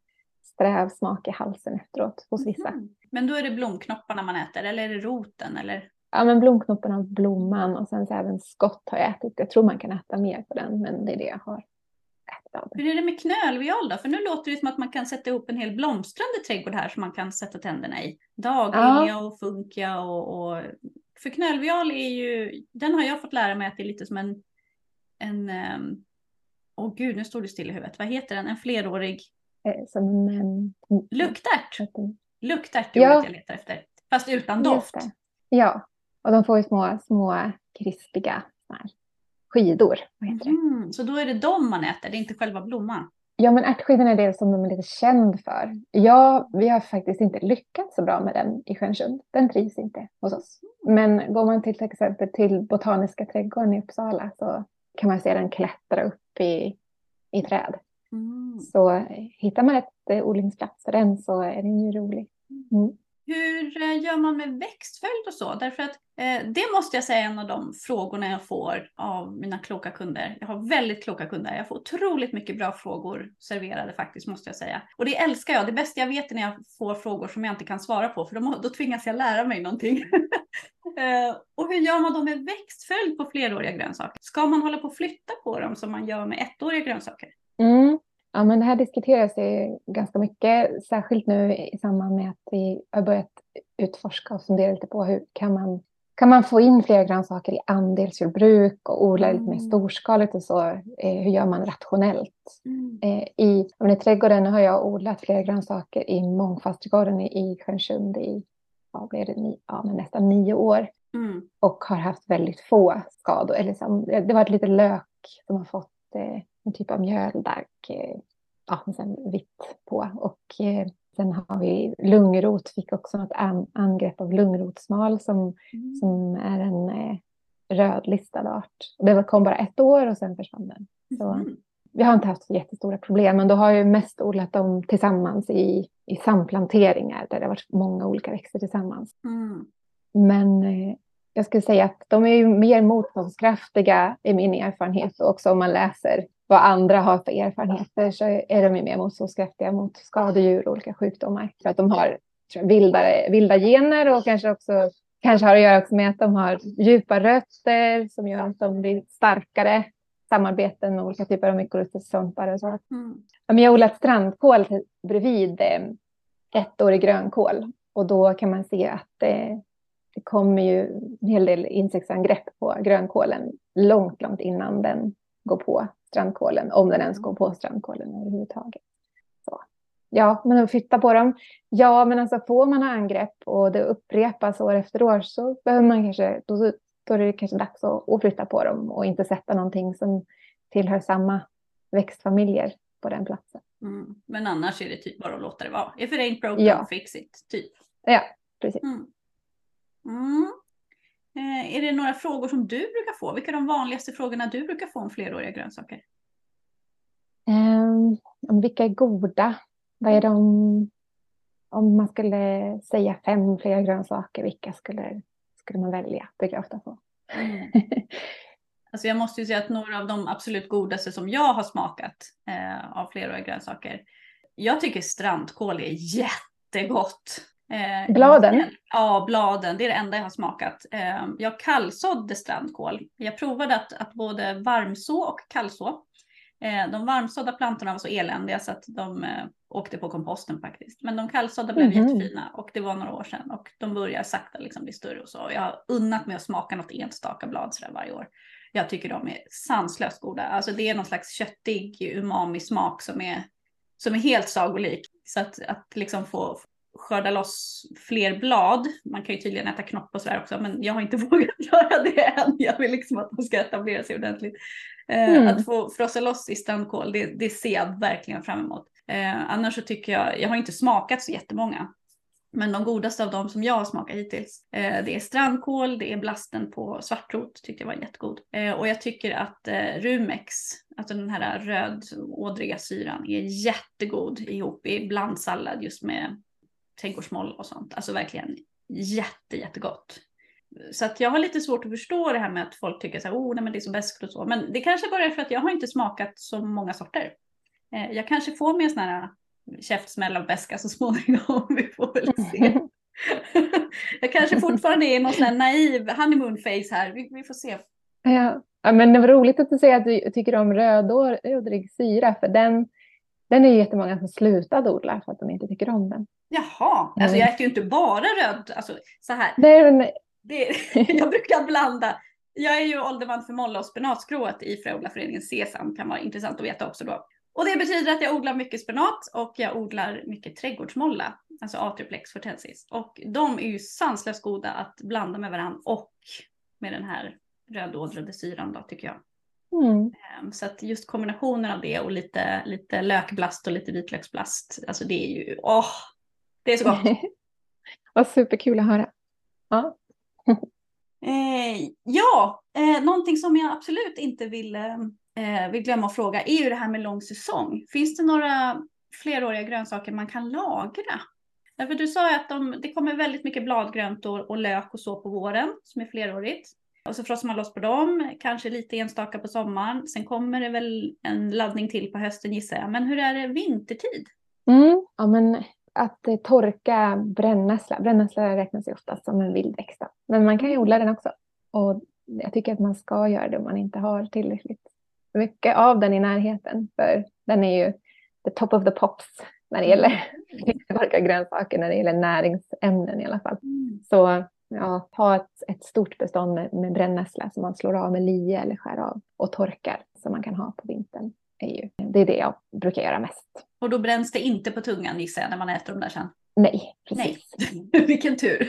sträv smak i halsen efteråt hos vissa. Mm. Men då är det blomknopparna man äter eller är det roten? Eller? Ja, men blomknopparna och blomman och sen så även skott har jag ätit. Jag tror man kan äta mer på den, men det är det jag har ätit av. Hur är det med knölviol då? För nu låter det som att man kan sätta ihop en hel blomstrande trädgård här som man kan sätta tänderna i. Daglilja ja. och funkia och, och... För knölviol är ju, den har jag fått lära mig att det är lite som en, en um... Åh oh gud, nu står det still i huvudet. Vad heter den? En flerårig som en... Um, Luktärt! Luktärt är ja. ordet jag letar efter. Fast utan doft. Ja, och de får ju små, små krispiga skidor. Mm, så då är det dem man äter, det är inte själva blomman? Ja, men ärtskidorna är det som de är lite känd för. Ja, vi har faktiskt inte lyckats så bra med den i Stjärnsund. Den trivs inte hos oss. Men går man till, till exempel till Botaniska trädgården i Uppsala så kan man se den klättra upp i, i träd. Mm. Så hittar man ett eh, odlingsplats för den så är den ju rolig. Mm. Hur eh, gör man med växtföljd och så? Därför att eh, det måste jag säga är en av de frågorna jag får av mina kloka kunder. Jag har väldigt kloka kunder. Jag får otroligt mycket bra frågor serverade faktiskt måste jag säga. Och det älskar jag. Det bästa jag vet är när jag får frågor som jag inte kan svara på för då, då tvingas jag lära mig någonting. eh, och hur gör man då med växtföljd på fleråriga grönsaker? Ska man hålla på att flytta på dem som man gör med ettåriga grönsaker? Mm. Ja, men det här diskuteras ju ganska mycket, särskilt nu i samband med att vi har börjat utforska och fundera lite på hur kan man, kan man få in fler grönsaker i andelsjordbruk och odla mm. lite mer mm. storskaligt och så. Eh, hur gör man rationellt? Mm. Eh, I, I trädgården har jag odlat flera grönsaker i mångfastträdgården i, i Stjärnsund i ja, blir det, ja, men nästan nio år. Mm. Och har haft väldigt få skador. Eller så, det var ett litet lök som har fått en typ av mjöldack, eh, ja, sen vitt på. Och eh, sen har vi lungrot, fick också något angrepp av lungrotsmal som, mm. som är en eh, rödlistad art. Det kom bara ett år och sen försvann den. Så, mm. Vi har inte haft så jättestora problem, men då har jag mest odlat dem tillsammans i, i samplanteringar där det har varit många olika växter tillsammans. Mm. Men eh, jag skulle säga att de är ju mer motståndskraftiga i min erfarenhet och också om man läser vad andra har för erfarenheter så är de mer motståndskraftiga mot skadedjur och olika sjukdomar. För att de har jag, vildare, vilda gener och kanske också kanske har att göra med att de har djupa rötter som gör att de blir starkare. Samarbeten med olika typer av mykorrhizasvampar och så. Mm. Jag har odlat strandkål bredvid eh, ettårig grönkål och då kan man se att eh, det kommer ju en hel del insektsangrepp på grönkålen långt, långt innan den går på strandkålen, om den ens går på strandkålen överhuvudtaget. Så. Ja, men att flytta på dem. Ja, men alltså får man angrepp och det upprepas år efter år så behöver man kanske, då, då är det kanske dags att, att flytta på dem och inte sätta någonting som tillhör samma växtfamiljer på den platsen. Mm. Men annars är det typ bara att låta det vara. If it ain't broken, ja. fix it. Typ. Ja, precis. Mm. Mm. Eh, är det några frågor som du brukar få? Vilka är de vanligaste frågorna du brukar få om fleråriga grönsaker? Um, vilka är goda? Vad är de? Om man skulle säga fem flera grönsaker, vilka skulle, skulle man välja? Brukar jag ofta få. Mm. Alltså jag måste ju säga att några av de absolut godaste som jag har smakat eh, av fleråriga grönsaker. Jag tycker strandkål är jättegott. Eh, bladen? Ja, bladen. Det är det enda jag har smakat. Eh, jag kallsådde strandkål. Jag provade att, att både varmså och kallså. Eh, de varmsådda plantorna var så eländiga så att de eh, åkte på komposten faktiskt. Men de kallsådda blev mm. jättefina och det var några år sedan och de börjar sakta liksom bli större och så. Jag har unnat mig att smaka något enstaka blad sådär varje år. Jag tycker de är sanslöst goda. Alltså det är någon slags köttig umami-smak som är som är helt sagolik. Så att, att liksom få skörda loss fler blad. Man kan ju tydligen äta knopp och sådär också, men jag har inte vågat göra det än. Jag vill liksom att de ska etablera sig ordentligt. Eh, mm. Att få frossa loss i strandkål, det, det ser jag verkligen fram emot. Eh, annars så tycker jag, jag har inte smakat så jättemånga. Men de godaste av dem som jag har smakat hittills, eh, det är strandkål, det är blasten på svartrot, tyckte jag var jättegod. Eh, och jag tycker att eh, Rumex, alltså den här rödådriga syran, är jättegod ihop i blandsallad just med trädgårdsmål och sånt. Alltså verkligen jätte, jättegott. Så att jag har lite svårt att förstå det här med att folk tycker så här, oh, nej, men det är så bäst och så. Men det kanske bara är för att jag har inte smakat så många sorter. Eh, jag kanske får mig en sån här käftsmäll av beska så småningom. Vi får väl se. jag kanske fortfarande är någon sån här naiv honeymoon face här. Vi, vi får se. Ja. ja, men det var roligt att du säger att du tycker om rödårig syra, för den, den är ju jättemånga som slutat odla för att de inte tycker om den. Jaha, alltså jag äter ju inte bara röd, alltså så här. Nej, men... det, jag brukar blanda. Jag är ju ålderman för molla och spenatskrået i Fröodlarföreningen Sesam, kan vara intressant att veta också då. Och det betyder att jag odlar mycket spenat och jag odlar mycket trädgårdsmolla, alltså Atriplex fortensis. Och de är ju sanslöst goda att blanda med varandra och med den här rödådrade syran då tycker jag. Mm. Ehm, så att just kombinationen av det och lite, lite lökblast och lite vitlöksblast, alltså det är ju, åh, det är så gott. Vad superkul att höra. Ja. eh, ja, eh, någonting som jag absolut inte vill eh, vill glömma att fråga är ju det här med lång säsong. Finns det några fleråriga grönsaker man kan lagra? Därför du sa att de, det kommer väldigt mycket bladgrönt och, lök och så på våren som är flerårigt. Och så frostar man loss på dem, kanske lite enstaka på sommaren. Sen kommer det väl en laddning till på hösten gissar jag. Men hur är det vintertid? Mm, ja, men att eh, torka brännässla. Brännässla räknas ju oftast som en vildväxt. Men man kan ju odla den också. Och jag tycker att man ska göra det om man inte har tillräckligt mycket av den i närheten. För den är ju the top of the pops när det gäller mm. grönsaker, när det gäller näringsämnen i alla fall. Mm. Så ja, ta ett, ett stort bestånd med, med brännässla som man slår av med lie eller skär av och torkar som man kan ha på vintern. Är ju, det är det jag brukar göra mest. Och då bränns det inte på tungan gissar jag när man äter dem där sen? Nej, precis. Nej. Vilken tur.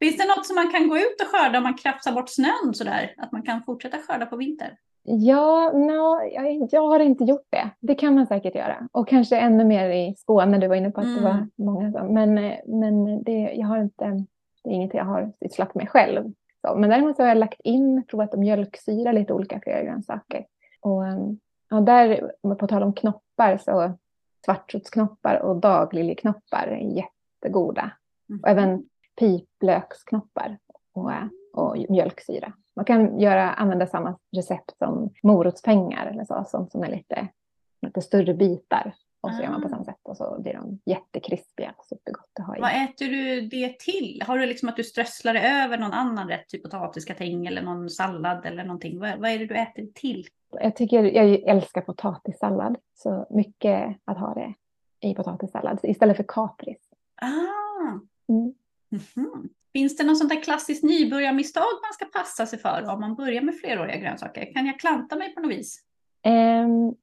Finns det något som man kan gå ut och skörda om man krafsar bort snön sådär? Att man kan fortsätta skörda på vinter? Ja, no, jag, jag, har inte gjort det. Det kan man säkert göra. Och kanske ännu mer i Skåne. Du var inne på att mm. det var mm. många som. Men, men det, jag har inte, det är inget jag har sysslat med själv. Så, men däremot så har jag lagt in, provat att mjölksyra lite olika grönsaker. Och ja, där, på tal om knoppar, så svartsotsknoppar och dagliljeknoppar är jättegoda. Och även piplöksknoppar och, och mjölksyra. Man kan göra, använda samma recept som morotspengar eller så, som, som är lite, lite större bitar. Och så ah. gör man på ah. samma sätt och så blir de jättekrispiga. Supergott att ha i. Vad äter du det till? Har du liksom att du strösslar över någon annan rätt, typ potatisgratäng eller någon sallad eller någonting? Vad, vad är det du äter till? Jag, tycker, jag älskar potatissallad, så mycket att ha det i potatissallad istället för kapris. Ah. Mm. Mm-hmm. Finns det något sånt där klassiskt nybörjarmisstag man ska passa sig för om man börjar med fleråriga grönsaker? Kan jag klanta mig på något vis? Um,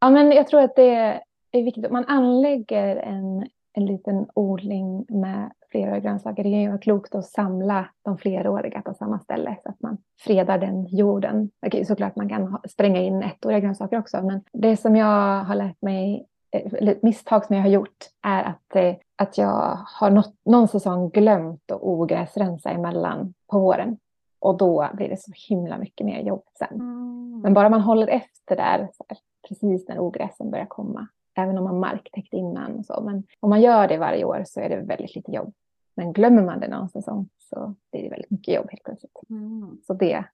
ja, men jag tror att det är viktigt att man anlägger en, en liten odling med fleråriga grönsaker. Det kan ju vara klokt att samla de fleråriga på samma ställe så att man fredar den jorden. Okay, såklart man kan spränga in ettåriga grönsaker också, men det som jag har lärt mig eller misstag som jag har gjort är att, eh, att jag har något, någon säsong glömt att ogräsrensa emellan på våren. Och då blir det så himla mycket mer jobb sen. Mm. Men bara man håller efter där, här, precis när ogräsen börjar komma, även om man marktäckt innan och så. Men om man gör det varje år så är det väldigt lite jobb. Men glömmer man det någon säsong så blir det väldigt mycket jobb helt plötsligt. Mm. Så det,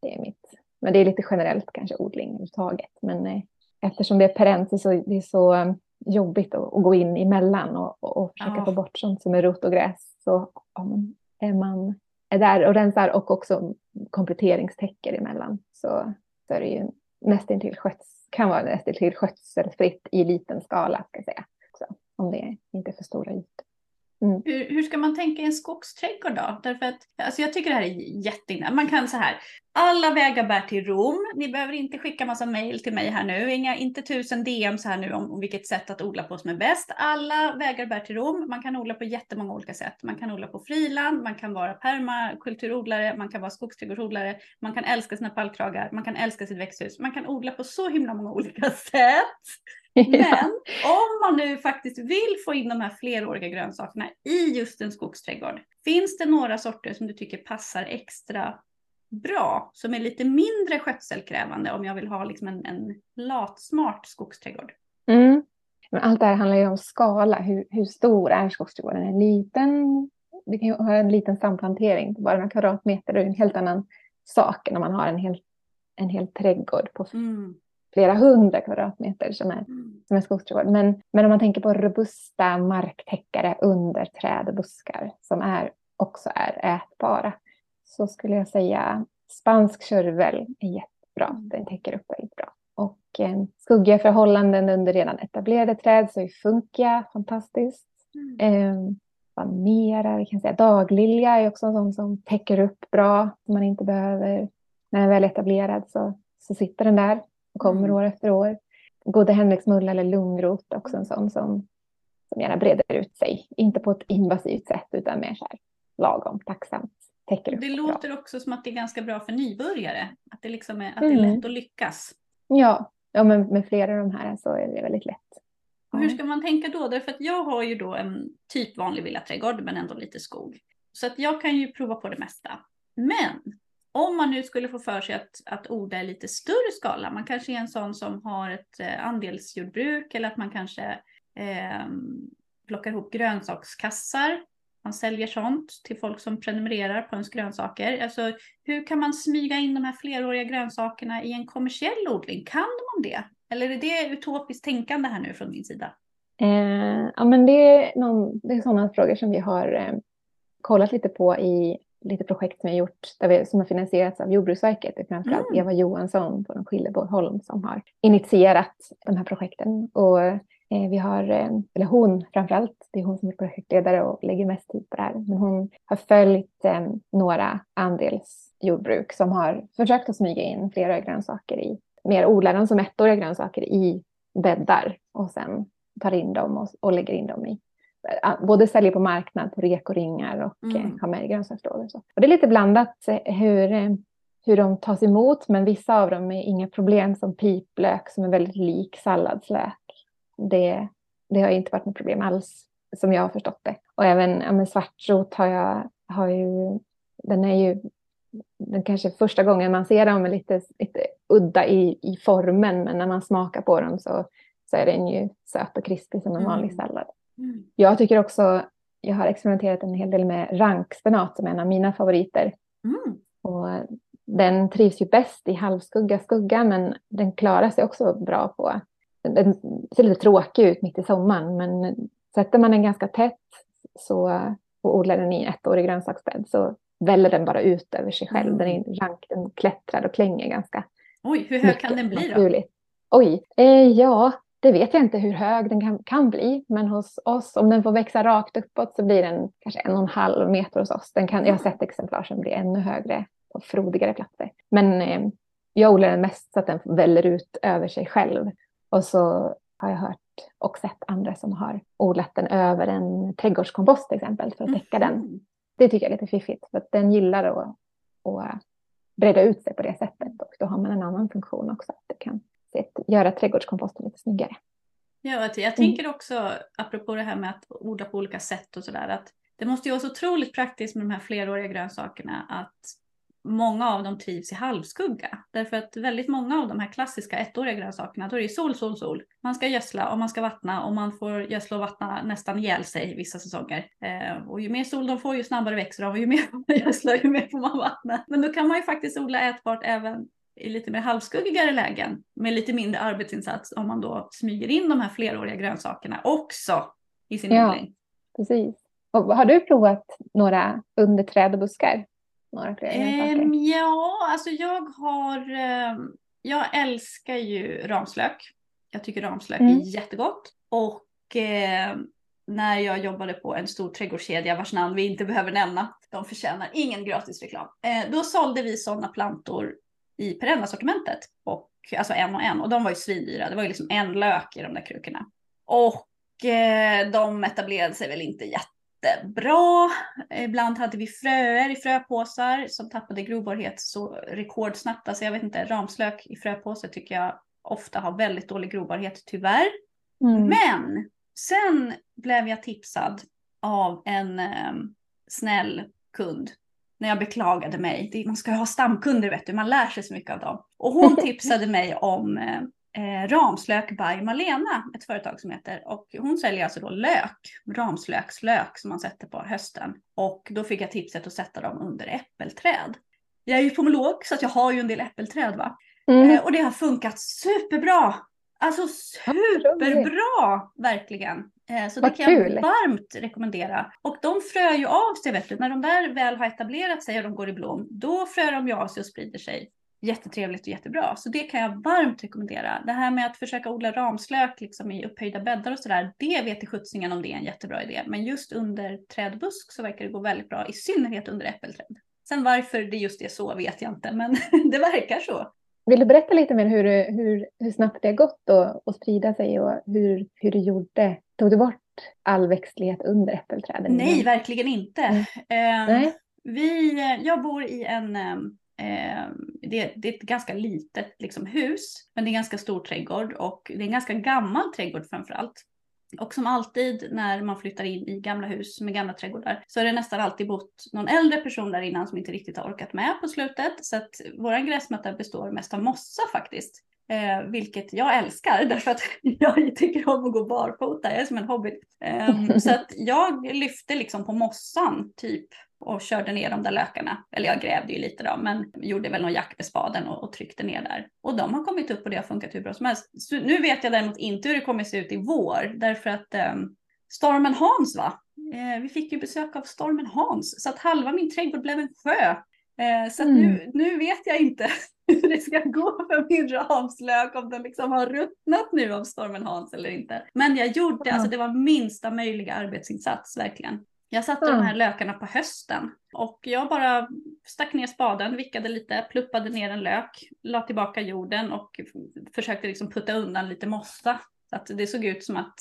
det är mitt. Men det är lite generellt kanske odling överhuvudtaget. Men eh, eftersom det är perent så det är så um, jobbigt att, att gå in emellan och, och, och försöka ja. få bort sånt som är rot och gräs. Så om är man är där och rensar och också kompletteringstäcker emellan så, så är det ju nästintill sköts, kan vara nästintill skötselfritt i liten skala ska jag säga. Också, om det inte är för stora ytor. Mm. Hur, hur, ska man tänka i en skogsträdgård då? Därför att, alltså jag tycker det här är jätteintressant. Man kan så här, alla vägar bär till Rom. Ni behöver inte skicka massa mejl till mig här nu. Inga, inte tusen DMs här nu om, om vilket sätt att odla på som är bäst. Alla vägar bär till Rom. Man kan odla på jättemånga olika sätt. Man kan odla på friland, man kan vara permakulturodlare, man kan vara skogsträdgårdsodlare, man kan älska sina pallkragar, man kan älska sitt växthus. Man kan odla på så himla många olika sätt. Men om man nu faktiskt vill få in de här fleråriga grönsakerna i just en skogsträdgård, finns det några sorter som du tycker passar extra bra, som är lite mindre skötselkrävande om jag vill ha liksom en, en latsmart skogsträdgård? Mm. Men allt det här handlar ju om skala. Hur, hur stor är skogsträdgården? En liten, det kan ju ha en liten samplantering på bara några kvadratmeter. Det är en helt annan sak än om man har en hel, en hel trädgård på mm flera hundra kvadratmeter som är, mm. som är skogsträdgård. Men, men om man tänker på robusta marktäckare under träd och buskar som är, också är ätbara så skulle jag säga spansk körvel är jättebra. Mm. Den täcker upp väldigt bra. Och eh, skuggiga förhållanden under redan etablerade träd så är funkia fantastiskt. Mm. Eh, vad mera, vi kan säga daglilja är också en sån som täcker upp bra. Som man inte behöver, när den är väl etablerad så, så sitter den där och kommer mm. år efter år. Gode Henriksmulla eller lungrot också en sån som, som gärna breder ut sig. Inte på ett invasivt sätt utan mer så här lagom tacksamt. Täcker det låter bra. också som att det är ganska bra för nybörjare. Att det, liksom är, att det är mm. lätt att lyckas. Ja, ja men med flera av de här så är det väldigt lätt. Och hur ska man tänka då? Därför att jag har ju då en typ vanlig villaträdgård men ändå lite skog. Så att jag kan ju prova på det mesta. Men om man nu skulle få för sig att, att odla i lite större skala, man kanske är en sån som har ett eh, andelsjordbruk eller att man kanske eh, plockar ihop grönsakskassar. Man säljer sånt till folk som prenumererar på ens grönsaker. Alltså, hur kan man smyga in de här fleråriga grönsakerna i en kommersiell odling? Kan man det? Eller är det utopiskt tänkande här nu från min sida? Eh, ja, men det är, någon, det är sådana frågor som vi har eh, kollat lite på i lite projekt som jag gjort där vi, som har finansierats av Jordbruksverket. Det är framförallt mm. Eva Johansson på Skilleborgholm som har initierat de här projekten. Och eh, vi har, eh, eller hon framförallt, det är hon som är projektledare och lägger mest tid på det här. Men hon har följt eh, några andelsjordbruk som har försökt att smyga in flera grönsaker i, mer odlar dem som ettåriga grönsaker i bäddar och sen tar in dem och, och lägger in dem i både säljer på marknad på rekoringar och mm. Eh, har med i grönsakslådor. Och det är lite blandat eh, hur, eh, hur de tas emot, men vissa av dem är inga problem som piplök som är väldigt lik salladslök. Det, det har inte varit något problem alls som jag har förstått det. Och även ja, svartrot har jag, har ju, den är ju den kanske första gången man ser dem är lite, lite udda i, i formen, men när man smakar på dem så, så är den ju söt och krispig som en vanlig mm. sallad. Mm. Jag tycker också, jag har experimenterat en hel del med rankspenat som är en av mina favoriter. Mm. Och den trivs ju bäst i halvskugga, skugga, men den klarar sig också bra på... Den ser lite tråkig ut mitt i sommaren, men sätter man den ganska tätt så, och odlar den i ettårig grönsaksbädd så väller den bara ut över sig själv. Mm. Den är rank, den klättrar och klänger ganska Oj, hur hög kan den bli då? Naturligt. Oj, eh, ja, det vet jag inte hur hög den kan, kan, bli, men hos oss, om den får växa rakt uppåt så blir den kanske en och en halv meter hos oss. Den kan, jag har sett exemplar som blir ännu högre på frodigare platser. Men eh, jag odlar den mest så att den väller ut över sig själv. Och så har jag hört och sett andra som har odlat den över en trädgårdskompost till exempel för att täcka mm. den. Det tycker jag är lite fiffigt för att den gillar att, att breda ut sig på det sättet och då har man en annan funktion också. Att det kan göra trädgårdskomposten lite snyggare. Ja, jag tänker också, apropå det här med att odla på olika sätt och sådär, att det måste ju vara så otroligt praktiskt med de här fleråriga grönsakerna att många av dem trivs i halvskugga. Därför att väldigt många av de här klassiska ettåriga grönsakerna, då är det sol, sol, sol. Man ska gödsla och man ska vattna och man får gödsla och vattna nästan ihjäl sig vissa säsonger. Eh, och ju mer sol de får, ju snabbare växer de och ju mer man gödslar, ju mer får man vattna. Men då kan man ju faktiskt odla ätbart även i lite mer halvskuggigare lägen med lite mindre arbetsinsats om man då smyger in de här fleråriga grönsakerna också i sin ja, odling. Precis. Och har du provat några under träd och buskar? Några fler ja, alltså jag har, um, jag älskar ju ramslök. Jag tycker ramslök mm. är jättegott. Och um, när jag jobbade på en stor trädgårdskedja vars namn vi inte behöver nämna. De förtjänar ingen gratis reklam. Eh, då sålde vi sådana plantor i perennassortimentet. Och, alltså en och en. Och de var ju svindyra. Det var ju liksom en lök i de där krukorna. Och eh, de etablerade sig väl inte jättebra. Ibland hade vi fröer i fröpåsar som tappade grobarhet så rekordsnabbt. Alltså jag vet inte, ramslök i fröpåse tycker jag ofta har väldigt dålig grobarhet tyvärr. Mm. Men sen blev jag tipsad av en eh, snäll kund när jag beklagade mig. man ska ju ha stamkunder vet du, man lär sig så mycket av dem. Och hon tipsade mig om eh, eh, Ramslök by Malena, ett företag som heter. Och hon säljer alltså då lök, ramslökslök som man sätter på hösten. Och då fick jag tipset att sätta dem under äppelträd. Jag är ju pomolog så jag har ju en del äppelträd va. Mm. Eh, och det har funkat superbra. Alltså superbra, verkligen. Eh, så det kan kul. jag varmt rekommendera. Och de fröar ju av sig, vet du. När de där väl har etablerat sig och de går i blom, då fröar de ju av sig och sprider sig. Jättetrevligt och jättebra. Så det kan jag varmt rekommendera. Det här med att försöka odla ramslök liksom i upphöjda bäddar och sådär, det vet i skjutsingen om det är en jättebra idé. Men just under trädbusk så verkar det gå väldigt bra, i synnerhet under äppelträd. Sen varför det just är så vet jag inte, men det verkar så. Vill du berätta lite mer hur, hur, hur snabbt det har gått att sprida sig och hur, hur du gjorde? Tog du bort all växtlighet under äppelträden? Nej, verkligen inte. Mm. Eh, Nej. Vi, jag bor i en, eh, det, det, är ett ganska litet liksom, hus, men det är en ganska stor trädgård och det är en ganska gammal trädgård framför allt. Och som alltid när man flyttar in i gamla hus med gamla trädgårdar så är det nästan alltid bott någon äldre person där innan som inte riktigt har orkat med på slutet. Så att våran gräsmatta består mest av mossa faktiskt. Eh, vilket jag älskar därför att jag tycker om att gå barfota, jag är som en hobby. Eh, så att jag lyfte liksom på mossan typ och körde ner de där lökarna. Eller jag grävde ju lite då, men gjorde väl någon jack med spaden och, och, tryckte ner där. Och de har kommit upp och det har funkat hur bra som helst. Så nu vet jag däremot inte hur det kommer se ut i vår, därför att um, stormen Hans va? Eh, vi fick ju besök av stormen Hans, så att halva min trädgård blev en sjö. Eh, så mm. nu, nu vet jag inte hur det ska gå för min ramslök, om den liksom har ruttnat nu av stormen Hans eller inte. Men jag gjorde, alltså det var minsta möjliga arbetsinsats verkligen. Jag satte mm. de här lökarna på hösten och jag bara stack ner spaden, vickade lite, pluppade ner en lök, la tillbaka jorden och försökte liksom putta undan lite mossa. Så att det såg ut som att,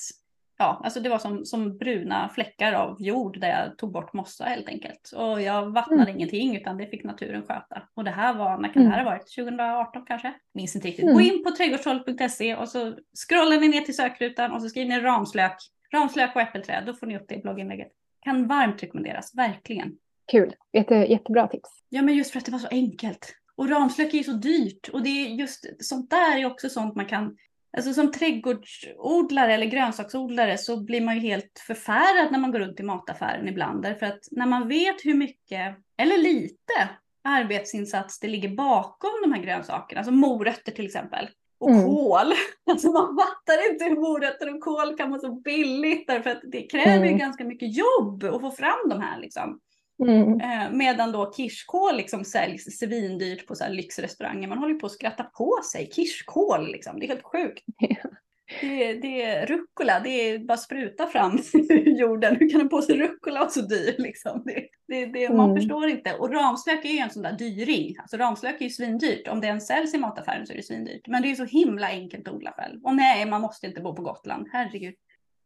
ja, alltså det var som, som bruna fläckar av jord där jag tog bort mossa helt enkelt. Och jag vattnade mm. ingenting utan det fick naturen sköta. Och det här var, när kan det här ha mm. varit? 2018 kanske? Minns inte riktigt. Mm. Gå in på trädgårdstroll.se och så scrollar ni ner till sökrutan och så skriver ni ramslök, ramslök och äppelträd. Då får ni upp det i blogginlägget. Kan varmt rekommenderas, verkligen. Kul, Jätte, jättebra tips. Ja, men just för att det var så enkelt. Och ramslök är ju så dyrt och det är just sånt där är också sånt man kan Alltså som trädgårdsodlare eller grönsaksodlare så blir man ju helt förfärad när man går runt i mataffären ibland. Därför att när man vet hur mycket, eller lite, arbetsinsats det ligger bakom de här grönsakerna, alltså morötter till exempel, och mm. kål. Alltså man fattar inte hur morötter och kål kan vara så billigt därför att det kräver mm. ganska mycket jobb att få fram de här liksom. Mm. Eh, medan då kirskål liksom säljs svindyrt på så lyxrestauranger. Man håller på att skratta på sig. Kirskål liksom, det är helt sjukt. Det, det är rucola, det är bara spruta fram ur jorden. Hur kan en påse rucola vara så dyr? Liksom? Det, det, det, man mm. förstår inte. Och ramslök är ju en sån där dyring. Alltså ramslök är ju svindyrt. Om det ens säljs i mataffären så är det svindyrt. Men det är så himla enkelt att odla själv. Och nej, man måste inte bo på Gotland. Herregud.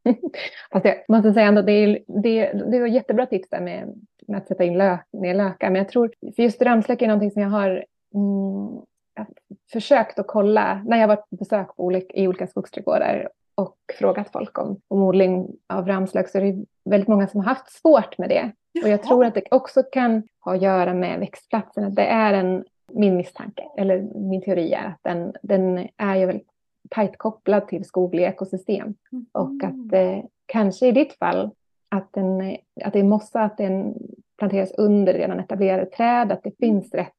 Fast jag måste säga ändå, det, är, det, det var jättebra tips där med, med att sätta in lök, ner lökar. Men jag tror, för just ramslök är någonting som jag har mm, försökt att kolla när jag varit på besök på olika, i olika skogsträdgårdar och frågat folk om, om odling av ramslök så är det väldigt många som har haft svårt med det. Jaha. Och jag tror att det också kan ha att göra med växtplatsen. Att det är en, min misstanke, eller min teori är att den, den är ju väldigt tajt kopplad till skogliga ekosystem. Mm. Och att eh, kanske i ditt fall att, den, att det är mossa, att den planteras under redan etablerade träd, att det finns rätt,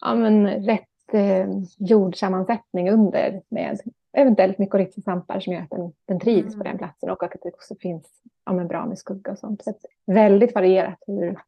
ja, men, rätt eh, jordsammansättning under med eventuellt mykorrhizasvampar som gör att den, den trivs mm. på den platsen och att det också finns ja, men bra med skugga och sånt. Så väldigt varierat hur,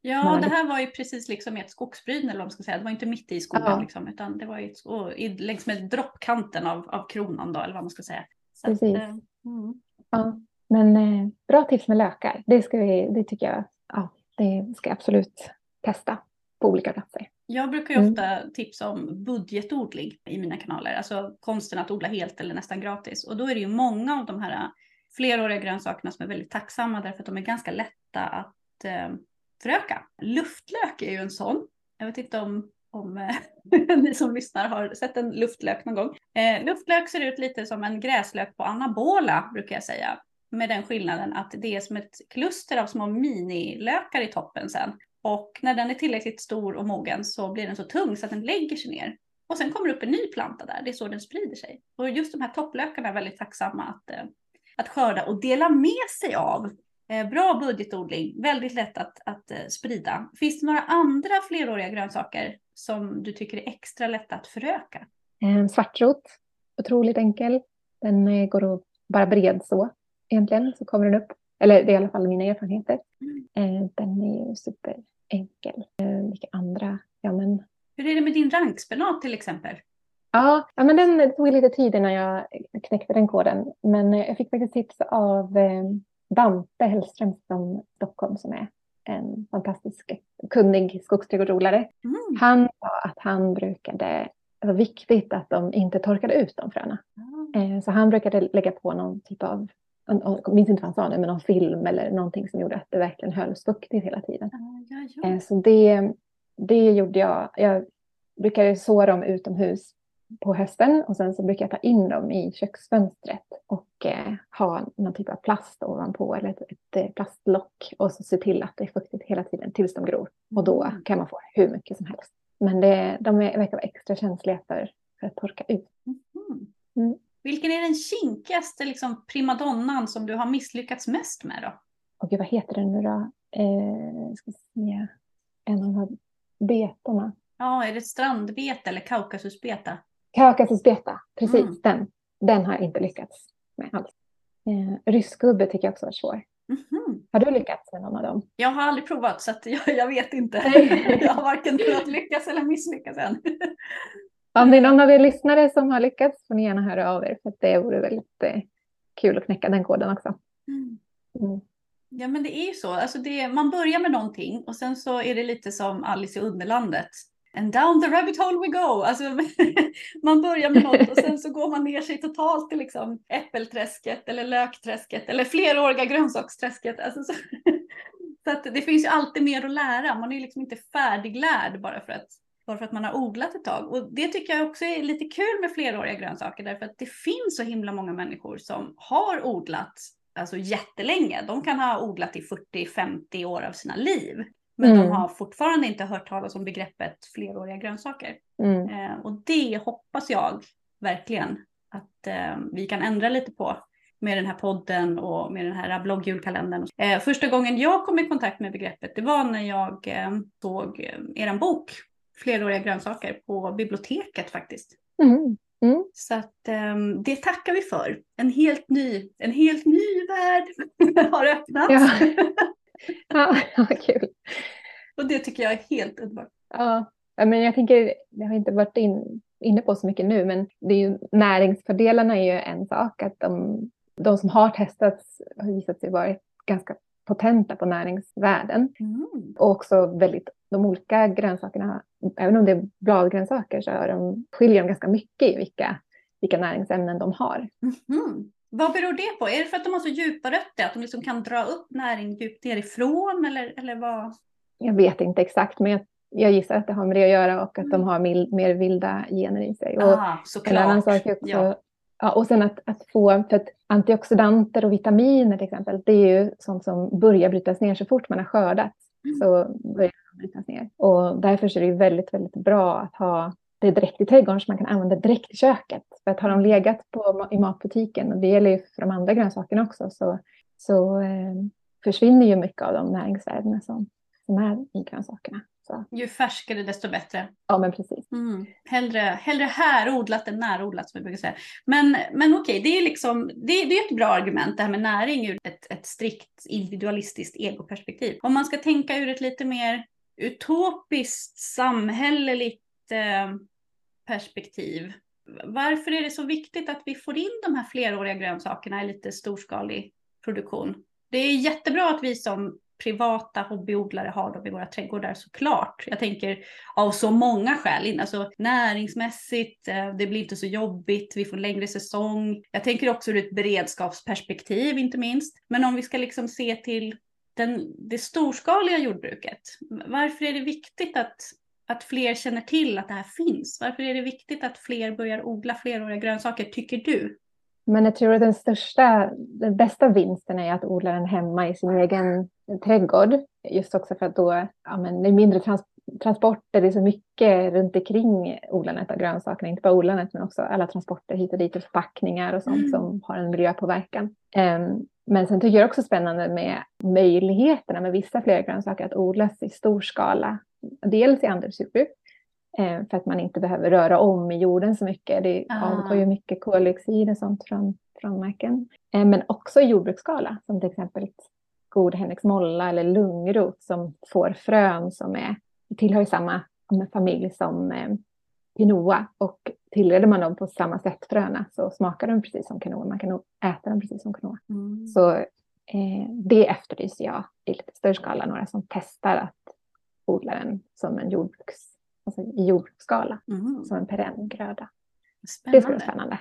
Ja, det här var ju precis liksom ett skogsbryn eller vad man ska säga. Det var inte mitt i skogen ja. liksom, utan det var ju ett, längs med droppkanten av, av kronan då, eller vad man ska säga. Så precis. Att, eh, mm. ja. Men eh, bra tips med lökar. Det, ska vi, det tycker jag ja, det ska jag absolut testa på olika platser. Jag brukar ju ofta mm. tipsa om budgetodling i mina kanaler, alltså konsten att odla helt eller nästan gratis. Och då är det ju många av de här fleråriga grönsakerna som är väldigt tacksamma därför att de är ganska lätta att eh, föröka. Luftlök är ju en sån. Jag vet inte om, om eh, ni som lyssnar har sett en luftlök någon gång. Eh, luftlök ser ut lite som en gräslök på anabola brukar jag säga. Med den skillnaden att det är som ett kluster av små minilökar i toppen sen. Och när den är tillräckligt stor och mogen så blir den så tung så att den lägger sig ner. Och sen kommer det upp en ny planta där, det är så den sprider sig. Och just de här topplökarna är väldigt tacksamma att, eh, att skörda och dela med sig av. Eh, bra budgetodling, väldigt lätt att, att eh, sprida. Finns det några andra fleråriga grönsaker som du tycker är extra lätta att föröka? Svartrot, otroligt enkel. Den går att bara bred så egentligen, så kommer den upp. Eller det är i alla fall mina erfarenheter. Mm. Den är ju superenkel. Vilka andra? Ja, men... Hur är det med din rankspenat till exempel? Ja, ja men den tog lite tid innan jag knäckte den koden. Men jag fick faktiskt tips av Dante Hellström från Stockholm som är en fantastisk kunnig skogsträdgårdsodlare. Mm. Han sa att han brukade, det var viktigt att de inte torkade ut de fröna. Mm. Så han brukade lägga på någon typ av, jag minns inte vad han sa nu, men någon film eller någonting som gjorde att det verkligen hölls fuktigt hela tiden. Ja, ja. Så det, det gjorde jag. Jag brukade så dem utomhus på hösten och sen så brukar jag ta in dem i köksfönstret och eh, ha någon typ av plast ovanpå eller ett, ett, eh, plastlock och så se till att det är fuktigt hela tiden tills de gror. Och då mm. kan man få hur mycket som helst. Men det, de är, verkar vara extra känsliga för, för att torka ut. Mm. Vilken är den kinkigaste liksom, primadonnan som du har misslyckats mest med då? Och vad heter den nu då? Eh, ska se. En av de här betorna. Ja, är det strandbete eller kaukasusbeta? Kaukasusbeta, precis mm. den. Den har jag inte lyckats med alls. Eh, ryskgubbe tycker jag också var svår. Mm -hmm. Har du lyckats med någon av dem? Jag har aldrig provat så jag, jag, vet inte. jag har varken kunnat lyckas eller misslyckas än. Om det är någon av er lyssnare som har lyckats får ni gärna höra av er för det vore väldigt eh, kul att knäcka den koden också. Mm. Mm. Ja men det är ju så, alltså det, man börjar med någonting och sen så är det lite som Alice i Underlandet. And down the rabbit hole we go. Alltså, man börjar med något och sen så går man ner sig totalt till liksom äppelträsket eller lökträsket eller fleråriga grönsaksträsket. Alltså, så, så det finns ju alltid mer att lära. Man är ju liksom inte färdiglärd bara för att bara för att man har odlat ett tag. Och det tycker jag också är lite kul med fleråriga grönsaker därför att det finns så himla många människor som har odlat alltså jättelänge. De kan ha odlat i 40-50 år av sina liv. Men mm. de har fortfarande inte hört talas om begreppet fleråriga grönsaker. Mm. Eh, och det hoppas jag verkligen att eh, vi kan ändra lite på med den här podden och med den här bloggjulkalendern. Eh, första gången jag kom i kontakt med begreppet det var när jag eh, såg eh, er bok Fleråriga grönsaker på biblioteket faktiskt. Mm. Mm. Så att um, det tackar vi för. En helt ny, en helt ny värld har öppnats. Ja. ja, kul. Och det tycker jag är helt underbart. Ja, men jag tänker, jag har inte varit in, inne på så mycket nu, men det är ju, näringsfördelarna är ju en sak. Att de, de som har testats har visat sig vara ganska potenta på näringsvärden. Mm. Och också väldigt, de olika grönsakerna, även om det är bladgrönsaker så är de, skiljer de ganska mycket i vilka, vilka näringsämnen de har. Mm. Vad beror det på? Är det för att de har så djupa rötter, att de liksom kan dra upp näring djupt nerifrån eller, eller vad? Jag vet inte exakt, men jag, jag gissar att det har med det att göra och att mm. de har mil, mer vilda gener i sig. Och ah, såklart. En annan sak också, ja. Ja, och sen att, att få, för att antioxidanter och vitaminer till exempel, det är ju sånt som börjar brytas ner så fort man har skördat. Mm. Så börjar brytas ner. Och därför är det väldigt, väldigt bra att ha det direkt i trädgården så man kan använda direkt i köket. För att har de legat på, i matbutiken, och det gäller ju för de andra grönsakerna också, så, så eh, försvinner ju mycket av de näringsvärdena som, som är i grönsakerna. Så. Ju färskare desto bättre. Ja men precis. Mm. Hellre, hellre härodlat än närodlat som jag brukar säga. Men, men okej, det är liksom, det, det är ett bra argument det här med näring ur ett, ett strikt individualistiskt egoperspektiv. Om man ska tänka ur ett lite mer utopiskt samhälleligt eh, perspektiv. Varför är det så viktigt att vi får in de här fleråriga grönsakerna i lite storskalig produktion. Det är jättebra att vi som privata hobbyodlare har dem i våra trädgårdar såklart. Jag tänker av så många skäl, alltså näringsmässigt, eh, det blir inte så jobbigt, vi får längre säsong. Jag tänker också ur ett beredskapsperspektiv inte minst. Men om vi ska liksom se till den, det storskaliga jordbruket, varför är det viktigt att att fler känner till att det här finns? Varför är det viktigt att fler börjar odla fleråriga grönsaker, tycker du? Men jag tror att den största, den bästa vinsten är att odla den hemma i sin egen trädgård. Just också för att då, ja, men det är mindre trans transporter, det är så mycket runt omkring odlandet av grönsakerna. Inte bara odlandet men också alla transporter hit och dit och förpackningar och sånt mm. som har en miljöpåverkan. Um, men sen tycker jag också spännande med möjligheterna med vissa fler grönsaker att odlas i stor skala. Dels i andelsjordbruk Eh, för att man inte behöver röra om i jorden så mycket. Det ah. avgår ju mycket koldioxid och sånt från, från marken. Eh, men också i jordbruksskala, som till exempel god Henriksmolla eller lungrot som får frön som är, tillhör samma familj som eh, quinoa och tillreder man dem på samma sätt fröna så smakar de precis som quinoa. Man kan äta dem precis som quinoa. Mm. Så eh, det efterlyser jag i lite större skala, några som testar att odla den som en jordbruks alltså i jordskala mm. som en perenngröda. Det skulle vara spännande.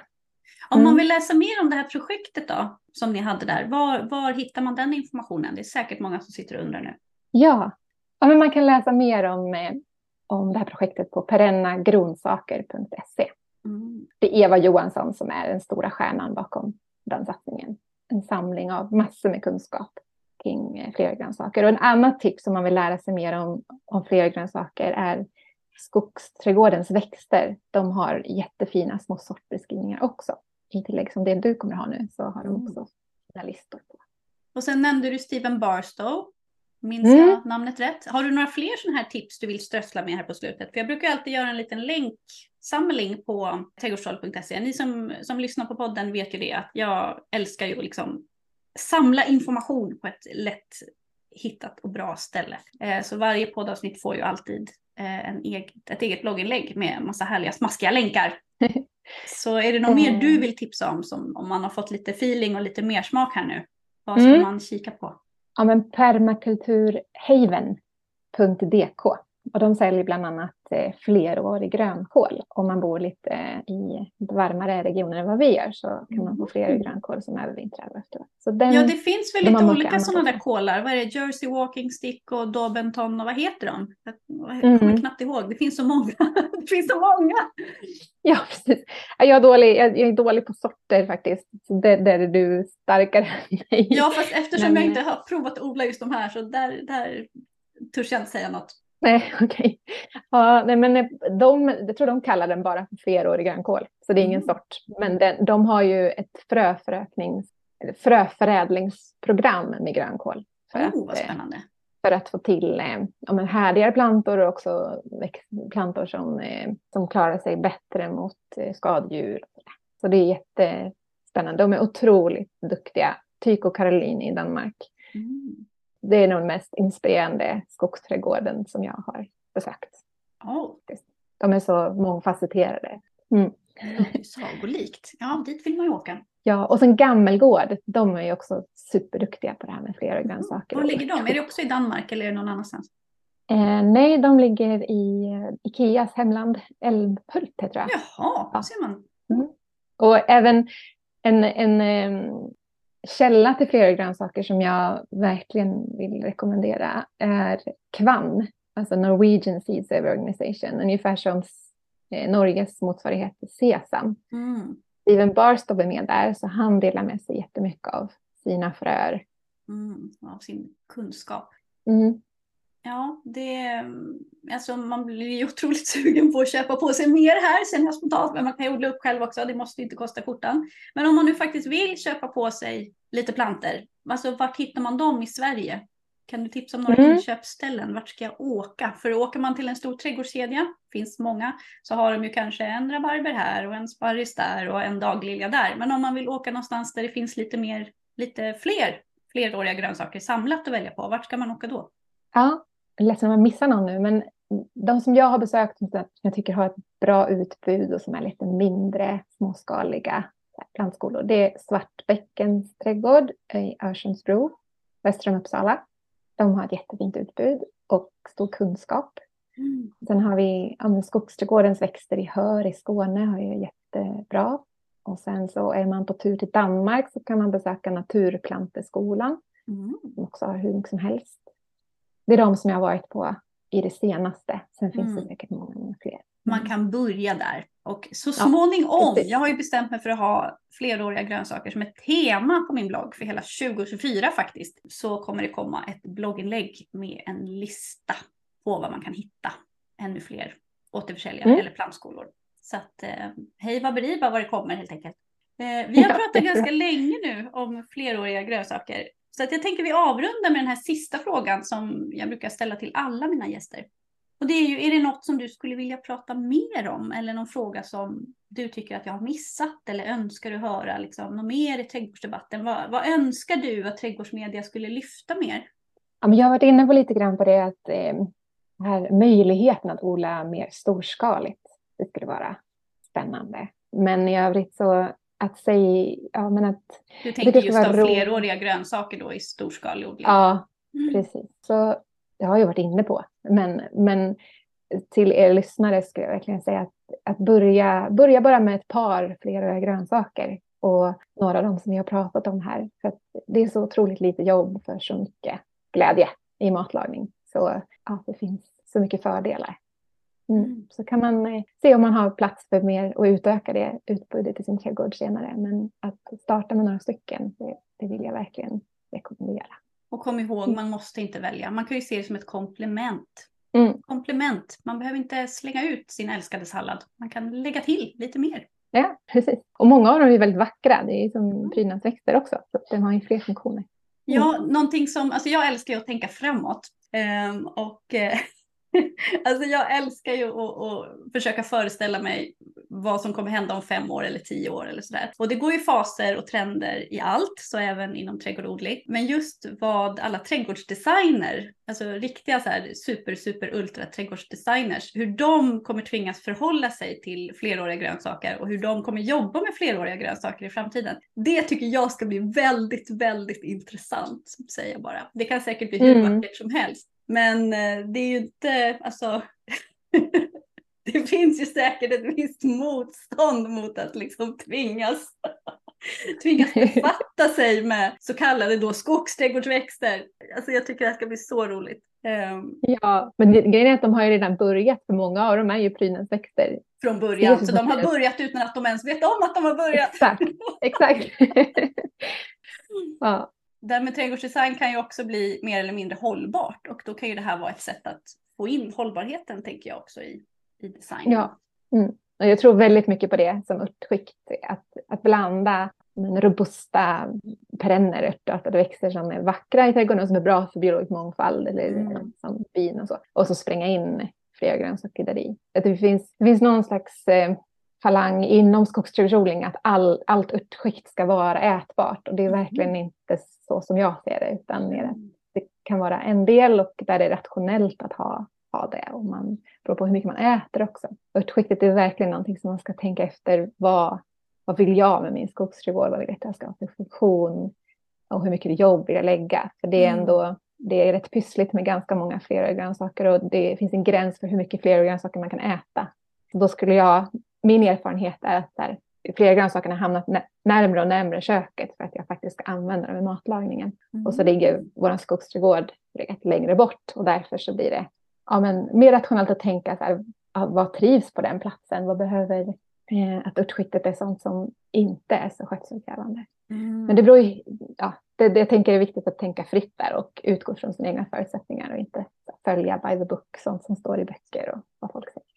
Om man mm. vill läsa mer om det här projektet då, som ni hade där, var, var hittar man den informationen? Det är säkert många som sitter och undrar nu. Ja, ja men man kan läsa mer om, eh, om det här projektet på perennagronsaker.se. Mm. Det är Eva Johansson som är den stora stjärnan bakom den satsningen. En samling av massor med kunskap kring eh, flergrönsaker. Och en annat tips om man vill lära sig mer om, om flergrönsaker är Skogsträdgårdens växter, de har jättefina små sortbeskrivningar också. I tillägg som det du kommer ha nu så har de mm. också sina listor på. Och sen nämnde du Steven Barstow. Minns mm. jag namnet rätt? Har du några fler sådana här tips du vill strössla med här på slutet? För jag brukar alltid göra en liten länksamling på trädgårdstroll.se. Ni som, som lyssnar på podden vet ju det att jag älskar ju liksom samla information på ett lätt hittat och bra ställe. Eh, så varje poddavsnitt får ju alltid Eh, en eget, ett eget blogginlägg med massa härliga smaskiga länkar. Så är det något mer du vill tipsa om, som, om man har fått lite feeling och lite mer smak här nu? Vad ska mm. man kika på? Ja, men permakulturhaven.dk och de säljer bland annat eh, flerårig grönkål. Om man bor lite eh, i varmare regioner än vad vi gör så kan man få mm. flerårig grönkål som övervintrar efteråt. Så den, ja, det finns väl lite olika sådana där kålar. Vad är det? Jersey Walking Stick och Daubenton och vad heter de? Jag kommer mm. knappt ihåg. Det finns så många. det finns så många. Ja, precis. Jag är dålig, jag är dålig på sorter faktiskt. Där, där är du starkare än mig. Ja, fast eftersom Men... jag inte har provat att odla just de här så där, där törs jag inte säga något. Nej, okej. Okay. Ja, nej, men de, jag tror de kallar den bara för flerårig grönkål, så det är ingen mm. sort. Men den, de har ju ett fröföröknings, fröförädlingsprogram med grönkål. För, oh, att, vad spännande. För att få till eh, ja, men härdigare plantor och också plantor som, eh, som klarar sig bättre mot eh, skadedjur. Så det är jättespännande. De är otroligt duktiga. Tycho Caroline i Danmark. Mm det är nog den mest inspirerande skogsträdgården som jag har besökt. Oh. De är så mångfacetterade. Mm. Sagolikt. Ja, dit vill man ju åka. Ja, och sen Gammelgård, de är ju också superduktiga på det här med flera grönsaker. Var ligger de? Är det också i Danmark eller är det någon annanstans? Eh, nej, de ligger i eh, Ikeas hemland, Älmhult tror jag. Jaha, ja. ser man. Mm. Och även en, en, källa till flera grönsaker som jag verkligen vill rekommendera är Kvann, alltså Norwegian Seed Saver Organization, ungefär som eh, Norges motsvarighet till Sesam. Mm. Steven Barstow är med där, så han delar med sig jättemycket av sina fröer. Mm, av sin kunskap. Mm. Ja, det, alltså man blir ju otroligt sugen på att köpa på sig mer här, sen jag spontant, men man kan ju odla upp själv också, det måste ju inte kosta skjortan. Men om man nu faktiskt vill köpa på sig lite planter, alltså vart hittar man dem i Sverige? Kan du tipsa om några mm. inköpsställen? Vart ska jag åka? För åker man till en stor trädgårdskedja, finns många, så har de ju kanske en rabarber här och en sparris där och en daglilja där. Men om man vill åka någonstans där det finns lite mer, lite fler fleråriga grönsaker samlat att välja på, vart ska man åka då? Ja, ledsen om jag missar någon nu, men de som jag har besökt som jag tycker har ett bra utbud och som är lite mindre småskaliga plantskolor. Det är Svartbäckens trädgård i Örsundsbro, väster om Uppsala. De har ett jättefint utbud och stor kunskap. Mm. Sen har vi ja, Skogsträdgårdens växter i Hör i Skåne har ju jättebra. Och sen så är man på tur till Danmark så kan man besöka Naturplanteskolan. Mm. Som också har hur mycket som helst. Det är de som jag har varit på i det senaste. Sen finns mm. det säkert många, många fler. Man kan börja där. Och så småningom, ja, jag har ju bestämt mig för att ha fleråriga grönsaker som ett tema på min blogg för hela 2024 faktiskt. Så kommer det komma ett blogginlägg med en lista på vad man kan hitta ännu fler återförsäljare mm. eller plantskolor. Så att eh, hej Baberiba vad det kommer helt enkelt. Eh, vi har pratat ganska länge nu om fleråriga grönsaker. Så att jag tänker vi avrundar med den här sista frågan som jag brukar ställa till alla mina gäster. Och det är ju, är det något som du skulle vilja prata mer om eller någon fråga som du tycker att jag har missat eller önskar du höra liksom, något mer i trädgårdsdebatten? Vad, vad önskar du att trädgårdsmedia skulle lyfta mer? Ja, men jag har varit inne på lite grann på det att eh, här möjligheten att odla mer storskaligt, det skulle vara spännande. Men i övrigt så att säga, ja men att... Du tänker just av fleråriga grönsaker då i storskalig odling? Ja, mm. precis. Så det har jag varit inne på. Men, men till er lyssnare skulle jag verkligen säga att, att börja, börja bara med ett par fleråriga grönsaker och några av dem som vi har pratat om här. För det är så otroligt lite jobb för så mycket glädje i matlagning. Så ja, det finns så mycket fördelar. Mm. mm. Så kan man eh, se om man har plats för mer och utöka det utbudet i sin trädgård senare. Men att starta med några stycken, det, det vill jag verkligen rekommendera. Och kom ihåg, mm. man måste inte välja. Man kan ju se det som ett komplement. Mm. Komplement. Man behöver inte slänga ut sin älskade sallad. Man kan lägga till lite mer. Ja, precis. Och många av dem är väldigt vackra. Det är som mm. prydnadsväxter också. Så den har ju fler funktioner. Mm. Ja, någonting som, alltså jag älskar ju att tänka framåt. Um, och eh, alltså jag älskar ju att, försöka föreställa mig vad som kommer hända om fem år eller tio år eller sådär. Och det går ju faser och trender i allt, så även inom trädgårdsodling. Men just vad alla trädgårdsdesigner, alltså riktiga så här super, super, ultra trädgårdsdesigners, hur de kommer tvingas förhålla sig till fleråriga grönsaker och hur de kommer jobba med fleråriga grönsaker i framtiden. Det tycker jag ska bli väldigt, väldigt intressant, säger jag bara. Det kan säkert bli hur mm. vackert som helst. Men eh, det är ju inte, alltså, det finns ju säkert ett visst motstånd mot att liksom tvingas, tvingas befatta sig med så kallade då skogsträdgårdsväxter. Alltså jag tycker det här ska bli så roligt. Um, ja, men grejen är att de har ju redan börjat, för många av dem är ju prydnadsväxter. Från början, så de har börjat utan att de ens vet om att de har börjat. Exakt, exakt. ja det här med trädgårdsdesign kan ju också bli mer eller mindre hållbart och då kan ju det här vara ett sätt att få in hållbarheten tänker jag också i, i design. Ja, mm. och jag tror väldigt mycket på det som örtskikt, att, att blanda robusta perenner, örtartade växter som är vackra i trädgården och som är bra för biologisk mångfald eller mm. som bin och så. Och så spränga in fler grönsaker där i. Att det, finns, det finns någon slags eh, falang inom skogsträdgårdsodling att all, allt örtskikt ska vara ätbart och det är mm. verkligen inte så som jag ser det utan det kan vara en del och där det är rationellt att ha, ha det och man beror på hur mycket man äter också. Örtskiktet är verkligen någonting som man ska tänka efter vad, vad vill jag med min skogsträdgård, vad vill jag att jag ska ha för funktion och hur mycket jobb vill jag lägga för det är mm. ändå det är rätt pyssligt med ganska många fler grönsaker och det finns en gräns för hur mycket fler grönsaker man kan äta. Så då skulle jag min erfarenhet är att där, flera har hamnat närmre och närmre köket för att jag faktiskt ska använda dem i matlagningen. Mm. Och så ligger vår skogsträdgård längre bort och därför så blir det ja, men, mer rationellt att tänka så här, vad trivs på den platsen? Vad behöver eh, att örtskiktet är sånt som inte är så skötselkrävande. Mm. Men det beror ju, ja, det, det jag tänker är viktigt att tänka fritt där och utgå från sina egna förutsättningar och inte följa by the book, sånt som står i böcker och vad folk säger.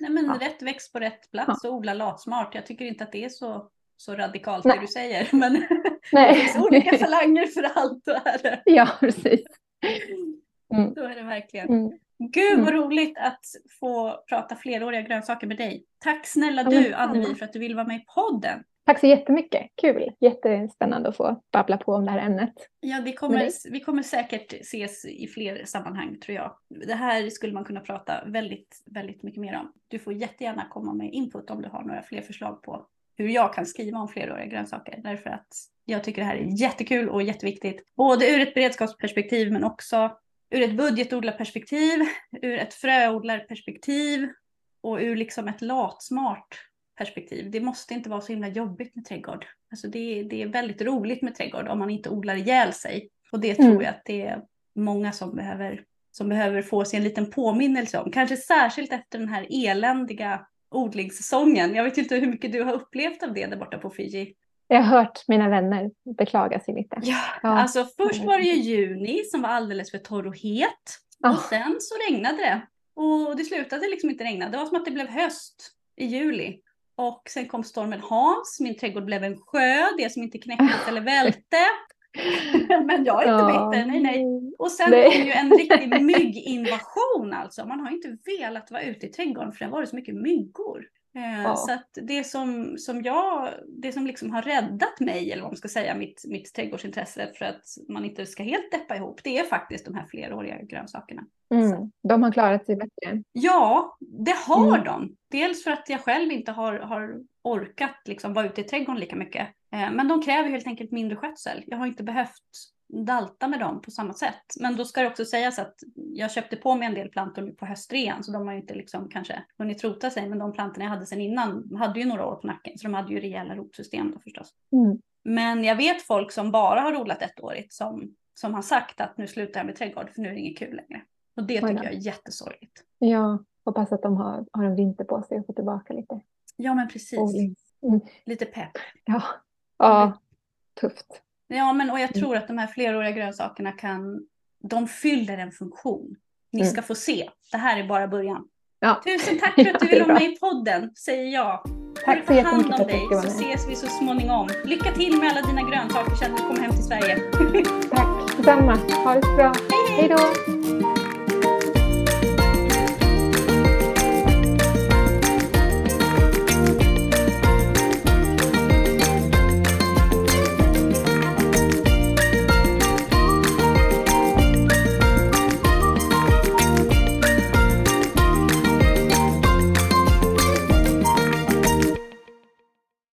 Nej men ja. rätt växt på rätt plats och odla latsmart. Jag tycker inte att det är så, så radikalt Nej. det du säger. Men Nej. det finns olika falanger för allt. Och är Ja, precis. Mm. Så är det verkligen. Mm. Gud vad mm. roligt att få prata fleråriga grönsaker med dig. Tack snälla du Annevi för att du vill vara med i podden. Tack så jättemycket. Kul. Jättespännande att få babbla på om det här ämnet. Ja, det kommer, vi kommer säkert ses i fler sammanhang tror jag. Det här skulle man kunna prata väldigt, väldigt mycket mer om. Du får jättegärna komma med input om du har några fler förslag på hur jag kan skriva om fleråriga grönsaker. Därför att jag tycker det här är jättekul och jätteviktigt. Både ur ett beredskapsperspektiv men också ur ett budgetodlarperspektiv, ur ett fröodlarperspektiv och ur liksom ett latsmart perspektiv. Det måste inte vara så himla jobbigt med trädgård. Alltså det, det är väldigt roligt med trädgård om man inte odlar ihjäl sig. Och det tror mm. jag att det är många som behöver, som behöver få sig en liten påminnelse om. Kanske särskilt efter den här eländiga odlingssäsongen. Jag vet inte hur mycket du har upplevt av det där borta på Fiji. Jag har hört mina vänner beklaga sig lite. Ja, ja. alltså först var det ju juni som var alldeles för torr och het. Oh. Och sen så regnade det. Och det slutade liksom inte regna. Det var som att det blev höst i juli. Och sen kom stormen Hans, min trädgård blev en sjö, det som inte knäcktes eller välte. Men jag är inte ja. bitter, nej nej. Och sen nej. kom ju en riktig mygginvasion alltså. Man har ju inte velat vara ute i trädgården för det har varit så mycket myggor. Eh, ja. Så att det som, som jag, det som liksom har räddat mig, eller vad man ska säga, mitt, mitt trädgårdsintresse för att man inte ska helt deppa ihop, det är faktiskt de här fleråriga grönsakerna. Mm. De har klarat sig bättre? Ja, det har mm. de. Dels för att jag själv inte har, har orkat liksom vara ute i trädgården lika mycket. Eh, men de kräver helt enkelt mindre skötsel. Jag har inte behövt dalta med dem på samma sätt. Men då ska det också sägas att jag köpte på mig en del plantor nu på höstrean så de har ju inte liksom kanske hunnit rota sig men de plantorna jag hade sedan innan hade ju några år på nacken så de hade ju rejäla rotsystem då förstås. Mm. Men jag vet folk som bara har odlat ettårigt som, som har sagt att nu slutar jag med trädgård för nu är det inget kul längre. Och det tycker jag är jättesorgligt. Ja, hoppas att de har, har en vinter på sig och får tillbaka lite. Ja men precis. Mm. Lite pepp. Ja, ja tufft. Ja, men och jag mm. tror att de här fleråriga grönsakerna kan, de fyller en funktion. Ni mm. ska få se. Det här är bara början. Ja. Tusen tack för att du vill vara med i podden, säger jag. Tack så jättemycket för att dig så ses vi så småningom. Lycka till med alla dina grönsaker sen du kommer hem till Sverige. tack detsamma. Ha det så bra. Hej då.